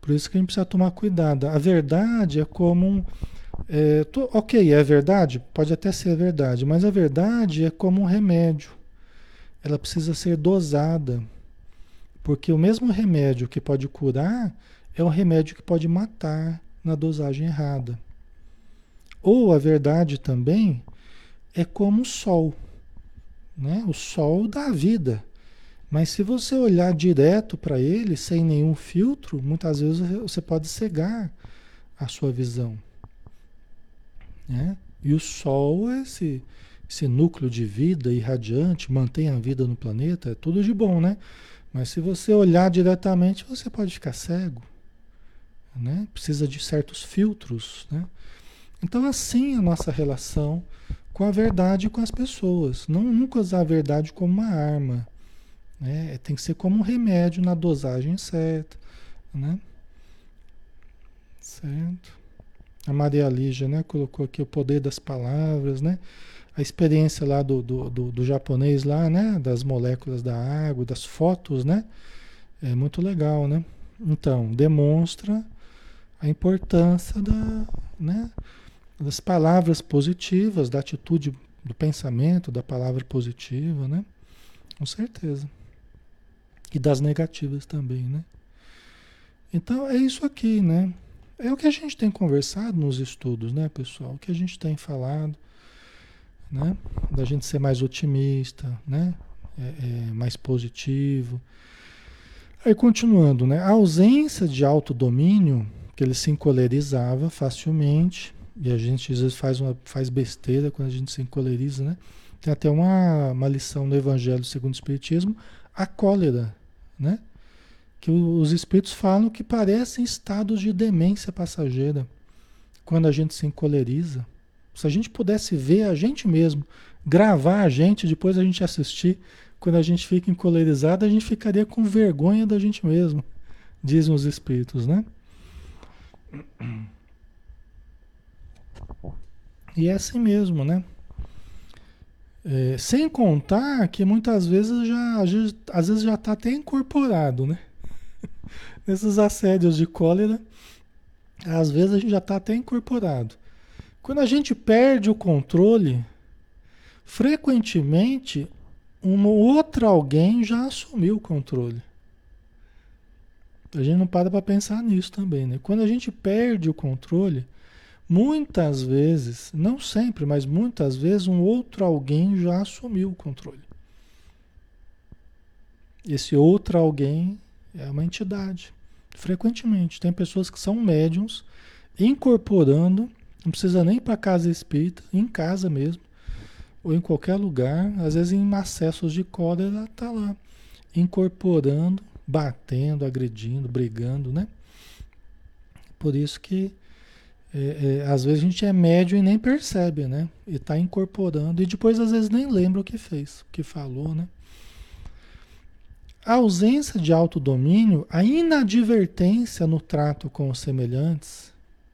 Por isso que a gente precisa tomar cuidado. A verdade é como um. É, ok, é verdade? Pode até ser verdade, mas a verdade é como um remédio. Ela precisa ser dosada. Porque o mesmo remédio que pode curar é um remédio que pode matar na dosagem errada. Ou a verdade também é como o sol né? O sol dá vida. Mas se você olhar direto para ele, sem nenhum filtro, muitas vezes você pode cegar a sua visão. Né? E o Sol é esse, esse núcleo de vida irradiante, mantém a vida no planeta, é tudo de bom, né? Mas se você olhar diretamente, você pode ficar cego. Né? Precisa de certos filtros. Né? Então, assim a nossa relação com a verdade e com as pessoas. Não nunca usar a verdade como uma arma. Né? Tem que ser como um remédio na dosagem certa. Né? Certo? A Maria Lígia né, colocou aqui o poder das palavras, né? A experiência lá do, do, do, do japonês lá, né? Das moléculas da água, das fotos, né? É muito legal, né? Então, demonstra a importância da, né? das palavras positivas, da atitude do pensamento, da palavra positiva, né? Com certeza. E das negativas também, né? Então é isso aqui, né? É o que a gente tem conversado nos estudos, né, pessoal? O que a gente tem falado, né? Da gente ser mais otimista, né? É, é, mais positivo. Aí continuando, né? A ausência de autodomínio, que ele se encolerizava facilmente, e a gente às vezes faz, uma, faz besteira quando a gente se encoleriza, né? Tem até uma, uma lição no Evangelho segundo o Espiritismo, a cólera, né? Que os espíritos falam que parecem estados de demência passageira quando a gente se encoleriza. Se a gente pudesse ver a gente mesmo, gravar a gente, depois a gente assistir, quando a gente fica encolerizado, a gente ficaria com vergonha da gente mesmo, dizem os espíritos, né? E é assim mesmo, né? É, sem contar que muitas vezes já, às vezes já está até incorporado, né? Nesses assédios de cólera, às vezes a gente já está até incorporado. Quando a gente perde o controle, frequentemente um outro alguém já assumiu o controle. A gente não para para pensar nisso também, né? Quando a gente perde o controle, Muitas vezes, não sempre, mas muitas vezes, um outro alguém já assumiu o controle. Esse outro alguém é uma entidade. Frequentemente, tem pessoas que são médiums incorporando, não precisa nem para casa espírita, em casa mesmo, ou em qualquer lugar, às vezes em acessos de cólera, está lá, incorporando, batendo, agredindo, brigando, né? Por isso que é, é, às vezes a gente é médio e nem percebe, né? E está incorporando, e depois às vezes nem lembra o que fez, o que falou, né? A ausência de autodomínio, a inadvertência no trato com os semelhantes,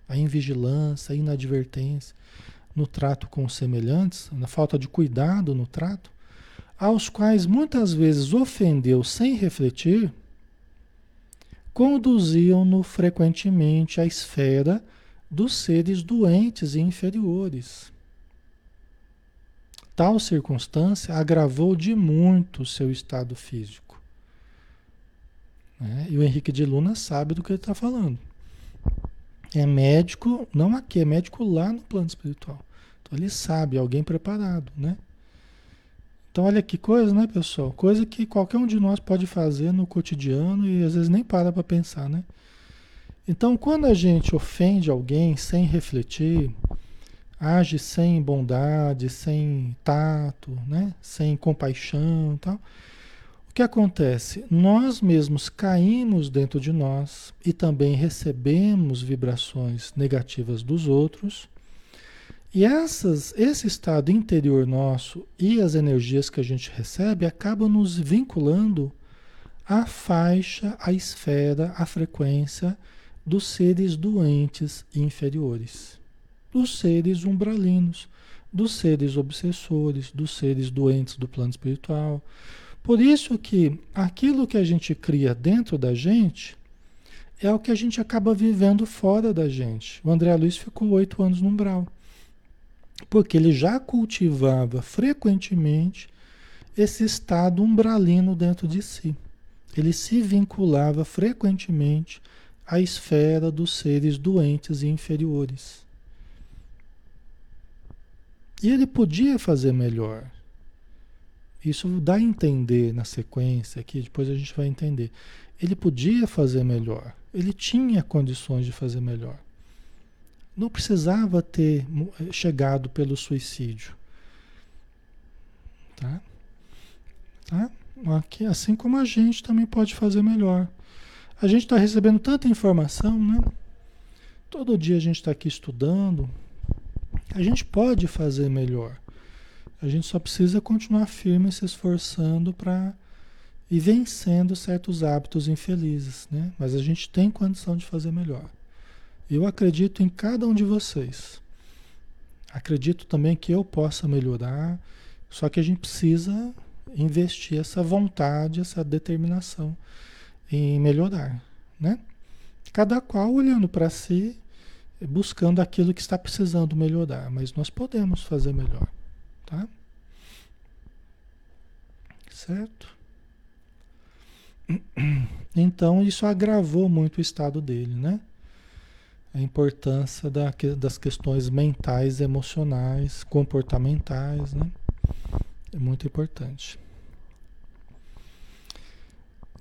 a invigilância, a inadvertência no trato com os semelhantes, na falta de cuidado no trato, aos quais muitas vezes ofendeu sem refletir, conduziam-no frequentemente à esfera dos seres doentes e inferiores. Tal circunstância agravou de muito o seu estado físico. Né? E o Henrique de Luna sabe do que ele está falando. É médico, não aqui, é médico lá no plano espiritual. Então ele sabe, alguém preparado, né? Então olha que coisa, né, pessoal? Coisa que qualquer um de nós pode fazer no cotidiano e às vezes nem para para pensar, né? Então, quando a gente ofende alguém sem refletir, age sem bondade, sem tato, né? sem compaixão tal, que acontece? Nós mesmos caímos dentro de nós e também recebemos vibrações negativas dos outros. E essas, esse estado interior nosso e as energias que a gente recebe acabam nos vinculando à faixa, à esfera, à frequência dos seres doentes e inferiores, dos seres umbralinos, dos seres obsessores, dos seres doentes do plano espiritual. Por isso que aquilo que a gente cria dentro da gente é o que a gente acaba vivendo fora da gente. O André Luiz ficou oito anos no umbral, porque ele já cultivava frequentemente esse estado umbralino dentro de si. Ele se vinculava frequentemente a esfera dos seres doentes e inferiores. E ele podia fazer melhor. Isso dá a entender na sequência aqui, depois a gente vai entender. Ele podia fazer melhor. Ele tinha condições de fazer melhor. Não precisava ter chegado pelo suicídio. Tá? Tá? Aqui, assim como a gente também pode fazer melhor. A gente está recebendo tanta informação, né? Todo dia a gente está aqui estudando. A gente pode fazer melhor. A gente só precisa continuar firme se esforçando para ir vencendo certos hábitos infelizes, né? Mas a gente tem condição de fazer melhor. Eu acredito em cada um de vocês. Acredito também que eu possa melhorar, só que a gente precisa investir essa vontade, essa determinação em melhorar, né? Cada qual olhando para si, buscando aquilo que está precisando melhorar, mas nós podemos fazer melhor, tá? Certo? Então isso agravou muito o estado dele, né? A importância da, das questões mentais, emocionais, comportamentais, né? É muito importante.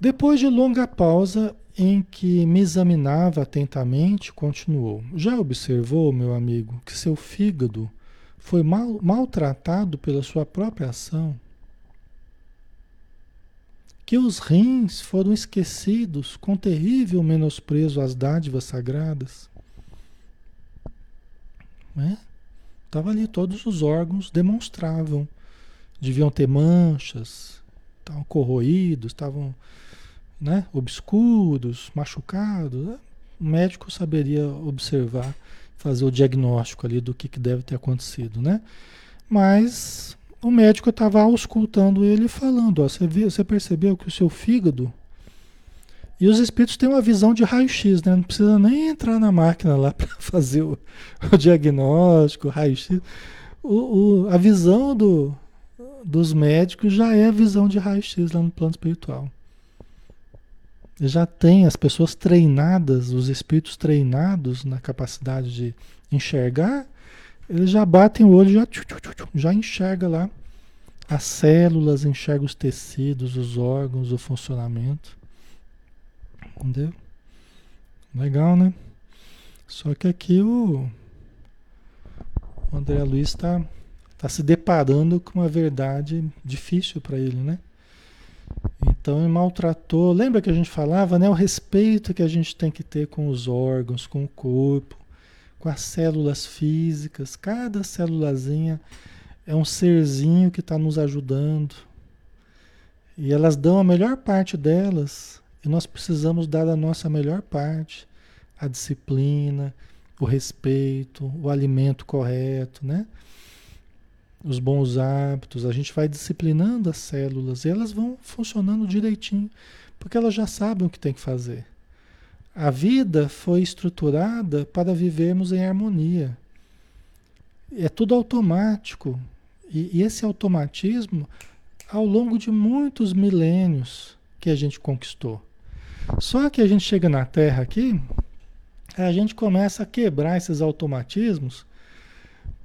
Depois de longa pausa em que me examinava atentamente, continuou: Já observou, meu amigo, que seu fígado foi mal, maltratado pela sua própria ação? Que os rins foram esquecidos com terrível menosprezo às dádivas sagradas? Né? Ali, todos os órgãos demonstravam. Deviam ter manchas, estavam corroídos, estavam né, obscuros, machucados, né? o médico saberia observar, fazer o diagnóstico ali do que, que deve ter acontecido, né? Mas o médico estava auscultando ele falando, ó, você, viu, você percebeu que o seu fígado e os espíritos têm uma visão de raio-x, né? Não precisa nem entrar na máquina lá para fazer o, o diagnóstico, raio-x. O, o, a visão do, dos médicos já é a visão de raio-x lá no plano espiritual já tem as pessoas treinadas, os espíritos treinados na capacidade de enxergar, eles já batem o olho, já, já enxerga lá as células, enxerga os tecidos, os órgãos, o funcionamento. Entendeu? Legal, né? Só que aqui o, o André Luiz está tá se deparando com uma verdade difícil para ele, né? Então maltratou. Lembra que a gente falava, né? O respeito que a gente tem que ter com os órgãos, com o corpo, com as células físicas. Cada célulazinha é um serzinho que está nos ajudando. E elas dão a melhor parte delas. E nós precisamos dar a nossa melhor parte. A disciplina, o respeito, o alimento correto, né? Os bons hábitos, a gente vai disciplinando as células e elas vão funcionando direitinho, porque elas já sabem o que tem que fazer. A vida foi estruturada para vivermos em harmonia. É tudo automático. E, e esse automatismo, ao longo de muitos milênios que a gente conquistou. Só que a gente chega na Terra aqui, a gente começa a quebrar esses automatismos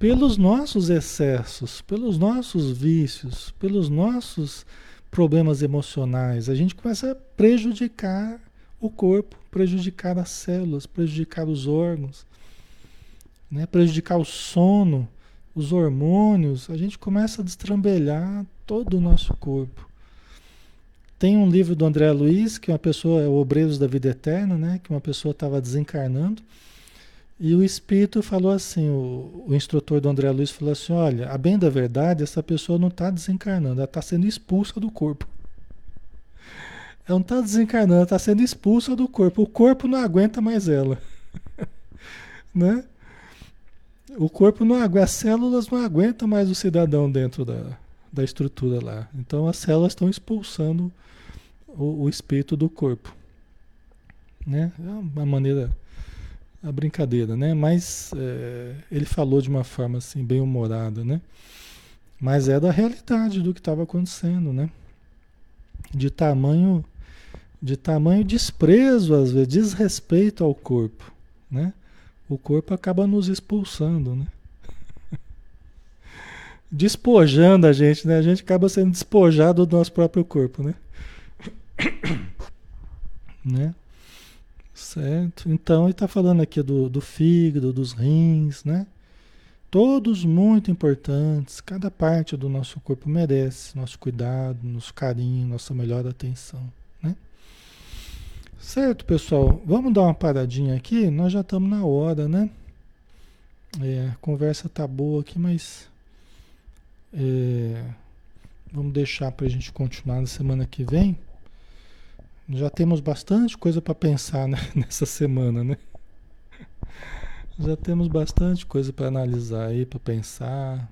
pelos nossos excessos, pelos nossos vícios, pelos nossos problemas emocionais. A gente começa a prejudicar o corpo, prejudicar as células, prejudicar os órgãos, né? prejudicar o sono, os hormônios. A gente começa a destrambelhar todo o nosso corpo. Tem um livro do André Luiz, que é uma pessoa, é o Obreiros da Vida Eterna, né? Que uma pessoa estava desencarnando. E o espírito falou assim: o, o, instrutor do André Luiz falou assim: olha, a bem da verdade, essa pessoa não está desencarnando, ela está sendo expulsa do corpo. Ela não está desencarnando, ela está sendo expulsa do corpo. O corpo não aguenta mais ela. né? O corpo não aguenta, as células não aguentam mais o cidadão dentro da, da estrutura lá. Então as células estão expulsando o, o espírito do corpo. Né? É uma maneira, a brincadeira, né? Mas é, ele falou de uma forma assim, bem humorada, né? Mas é da realidade do que estava acontecendo, né? De tamanho, de tamanho desprezo, às vezes, desrespeito ao corpo, né? O corpo acaba nos expulsando, né? Despojando a gente, né? A gente acaba sendo despojado do nosso próprio corpo, né? né? Certo? Então ele está falando aqui do, do fígado, dos rins, né? Todos muito importantes, cada parte do nosso corpo merece nosso cuidado, nosso carinho, nossa melhor atenção, né? Certo, pessoal? Vamos dar uma paradinha aqui, nós já estamos na hora, né? É, a conversa tá boa aqui, mas é, vamos deixar para a gente continuar na semana que vem. Já temos bastante coisa para pensar né, nessa semana, né? Já temos bastante coisa para analisar aí, para pensar,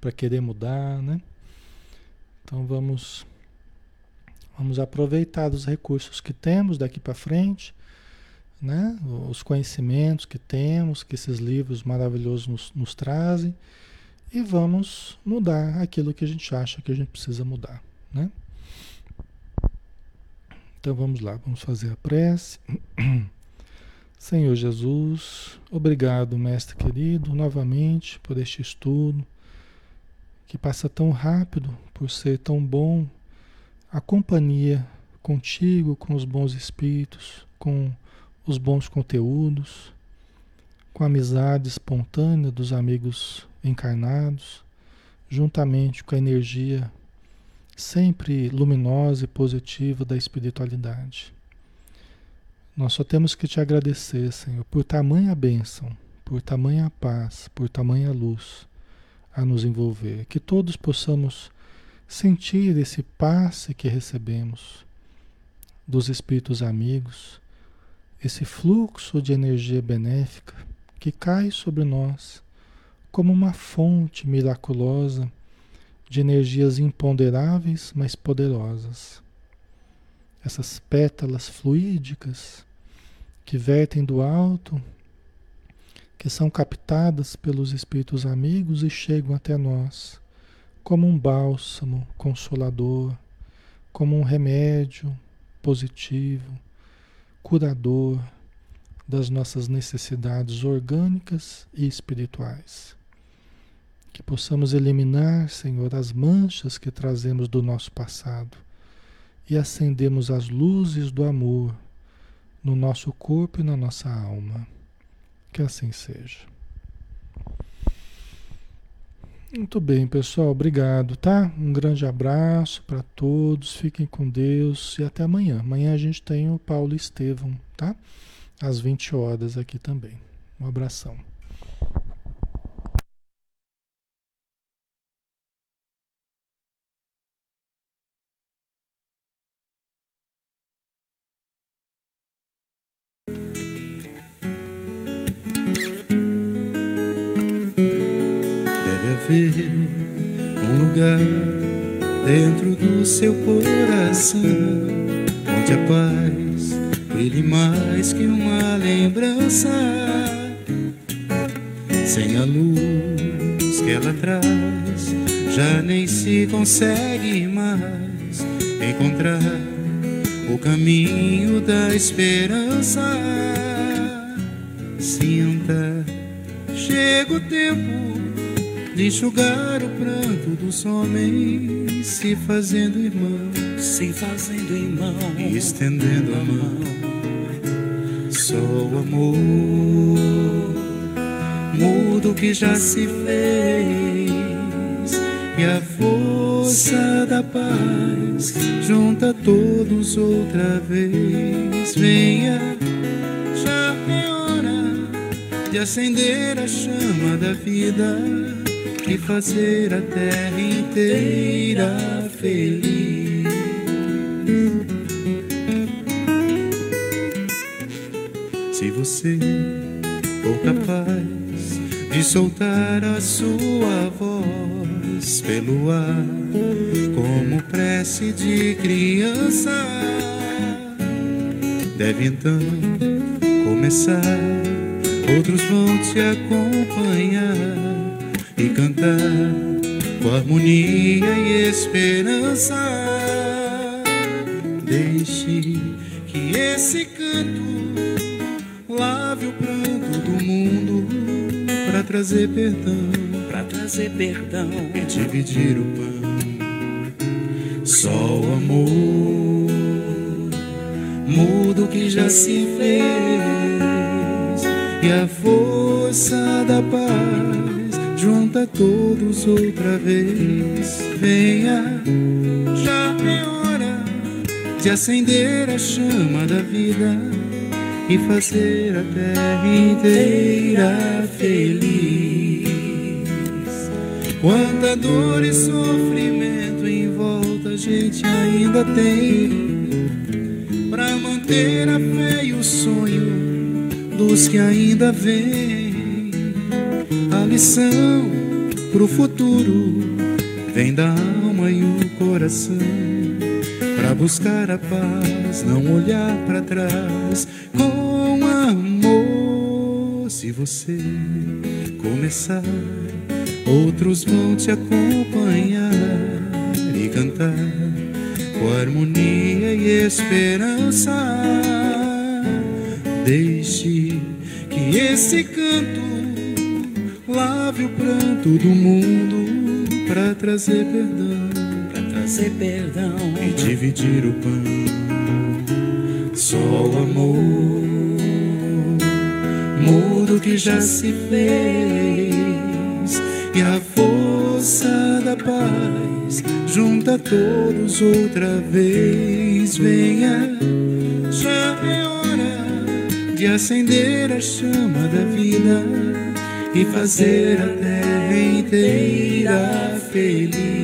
para querer mudar, né? Então vamos vamos aproveitar os recursos que temos daqui para frente, né? Os conhecimentos que temos, que esses livros maravilhosos nos, nos trazem e vamos mudar aquilo que a gente acha que a gente precisa mudar, né? Então vamos lá, vamos fazer a prece. Senhor Jesus, obrigado, mestre querido, novamente por este estudo que passa tão rápido, por ser tão bom a companhia contigo, com os bons espíritos, com os bons conteúdos, com a amizade espontânea dos amigos encarnados, juntamente com a energia sempre luminosa e positiva da espiritualidade. Nós só temos que te agradecer, Senhor, por tamanha bênção, por tamanha paz, por tamanha luz a nos envolver. Que todos possamos sentir esse passe que recebemos dos espíritos amigos, esse fluxo de energia benéfica que cai sobre nós como uma fonte miraculosa de energias imponderáveis, mas poderosas. Essas pétalas fluídicas que vertem do alto, que são captadas pelos espíritos amigos e chegam até nós como um bálsamo consolador, como um remédio positivo, curador das nossas necessidades orgânicas e espirituais. Que possamos eliminar, Senhor, as manchas que trazemos do nosso passado e acendemos as luzes do amor no nosso corpo e na nossa alma. Que assim seja. Muito bem, pessoal. Obrigado, tá? Um grande abraço para todos. Fiquem com Deus e até amanhã. Amanhã a gente tem o Paulo Estevão, tá? Às 20 horas aqui também. Um abração. Um lugar dentro do seu coração onde a paz brilhe mais que uma lembrança. Sem a luz que ela traz, já nem se consegue mais encontrar o caminho da esperança. Sinta, chega o tempo de enxugar o pranto dos homens, se fazendo irmão, se fazendo irmão, e estendendo a mão. Só o amor muda o que já se fez, e a força da paz junta todos outra vez. Venha, já é hora de acender a chama da vida e fazer a terra inteira feliz. Se você for capaz de soltar a sua voz pelo ar, como prece de criança, deve então começar. Outros vão te acompanhar e cantar com harmonia e esperança. Deixe que esse canto lave o pranto do mundo para trazer perdão, para trazer perdão e dividir o pão. Só o amor muda o que já se fez e a força da paz junta todos outra vez. Venha, já é hora de acender a chama da vida e fazer a terra inteira feliz. Quanta dor e sofrimento em volta a gente ainda tem para manter a fé e o sonho dos que ainda vêm a lição pro futuro vem da alma e o coração. Pra buscar a paz, não olhar para trás com amor. Se você começar, outros vão te acompanhar e cantar com harmonia e esperança. Deixe que esse canto lave o pranto do mundo para trazer perdão, para trazer perdão. E dividir o pão. Só o amor. Muda o que já se fez. E a força da paz junta todos outra vez. Venha, já é hora de acender a chama da vida e fazer a terra inteira feliz.